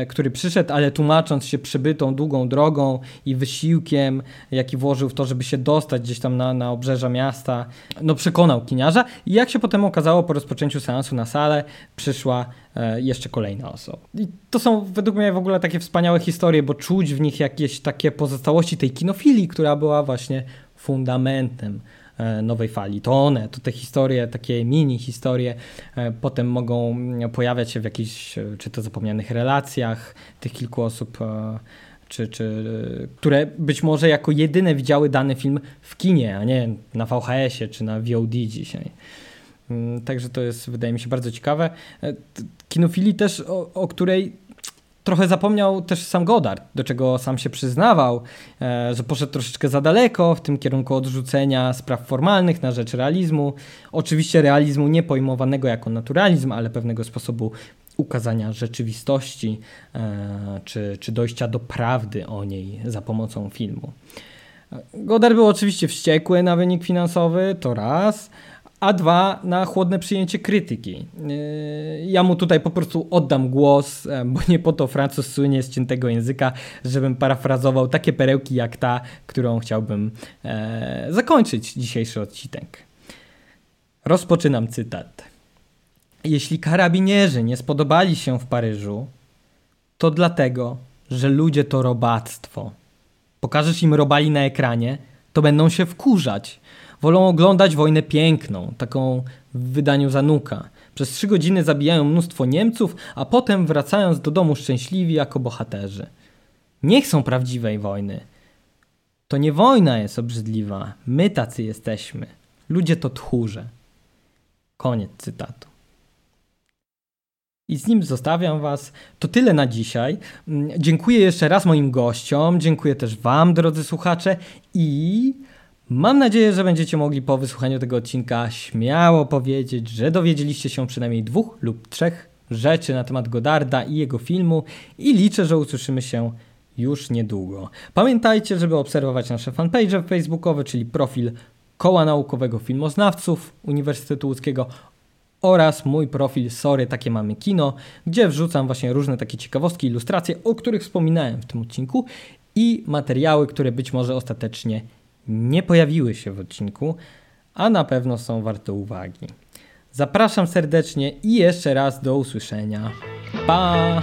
który przyszedł, ale tłumacząc się przybytą długą drogą i wysiłkiem, jaki włożył w to, żeby się dostać gdzieś tam na, na obrzeża miasta, no przekonał kiniarza i jak się potem okazało po rozpoczęciu seansu na salę, przyszła e, jeszcze kolejna osoba. I to są według mnie w ogóle takie wspaniałe historie, bo czuć w nich jakieś takie pozostałości tej kinofilii, która była właśnie fundamentem E, nowej fali. To one, to te historie, takie mini historie, e, potem mogą pojawiać się w jakichś, e, czy to zapomnianych relacjach tych kilku osób, czy, czy, które być może jako jedyne widziały dany film w kinie, a nie na VHS-ie czy na VOD dzisiaj. Mm, także to jest, wydaje mi się, bardzo ciekawe. Kinofilii też, o, o której trochę zapomniał też sam Godard, do czego sam się przyznawał, e, że poszedł troszeczkę za daleko w tym kierunku odrzucenia spraw formalnych na rzecz realizmu. Oczywiście realizmu nie pojmowanego jako naturalizm, ale pewnego sposobu ukazania rzeczywistości e, czy, czy dojścia do prawdy o niej za pomocą filmu. Godard był oczywiście wściekły na wynik finansowy, to raz, a dwa na chłodne przyjęcie krytyki. Yy, ja mu tutaj po prostu oddam głos, e, bo nie po to Francuz słynie z ciętego języka, żebym parafrazował takie perełki jak ta, którą chciałbym e, zakończyć dzisiejszy odcinek. Rozpoczynam cytat. Jeśli karabinierzy nie spodobali się w Paryżu, to dlatego, że ludzie to robactwo. Pokażesz im robali na ekranie, to będą się wkurzać Wolą oglądać wojnę piękną, taką w wydaniu Zanuka. Przez trzy godziny zabijają mnóstwo Niemców, a potem wracając do domu szczęśliwi jako bohaterzy. Nie chcą prawdziwej wojny. To nie wojna jest obrzydliwa, my tacy jesteśmy. Ludzie to tchórze. Koniec cytatu. I z nim zostawiam Was. To tyle na dzisiaj. Mm, dziękuję jeszcze raz moim gościom, dziękuję też Wam, drodzy słuchacze, i mam nadzieję, że będziecie mogli po wysłuchaniu tego odcinka śmiało powiedzieć, że dowiedzieliście się przynajmniej dwóch lub trzech rzeczy na temat Godarda i jego filmu, i liczę, że usłyszymy się już niedługo. Pamiętajcie, żeby obserwować nasze fanpage facebookowe, czyli profil Koła Naukowego Filmoznawców Uniwersytetu Łódzkiego oraz mój profil Sorry, takie mamy kino, gdzie wrzucam właśnie różne takie ciekawostki, ilustracje, o których wspominałem w tym odcinku i materiały, które być może ostatecznie nie pojawiły się w odcinku, a na pewno są warte uwagi. Zapraszam serdecznie i jeszcze raz do usłyszenia. Pa!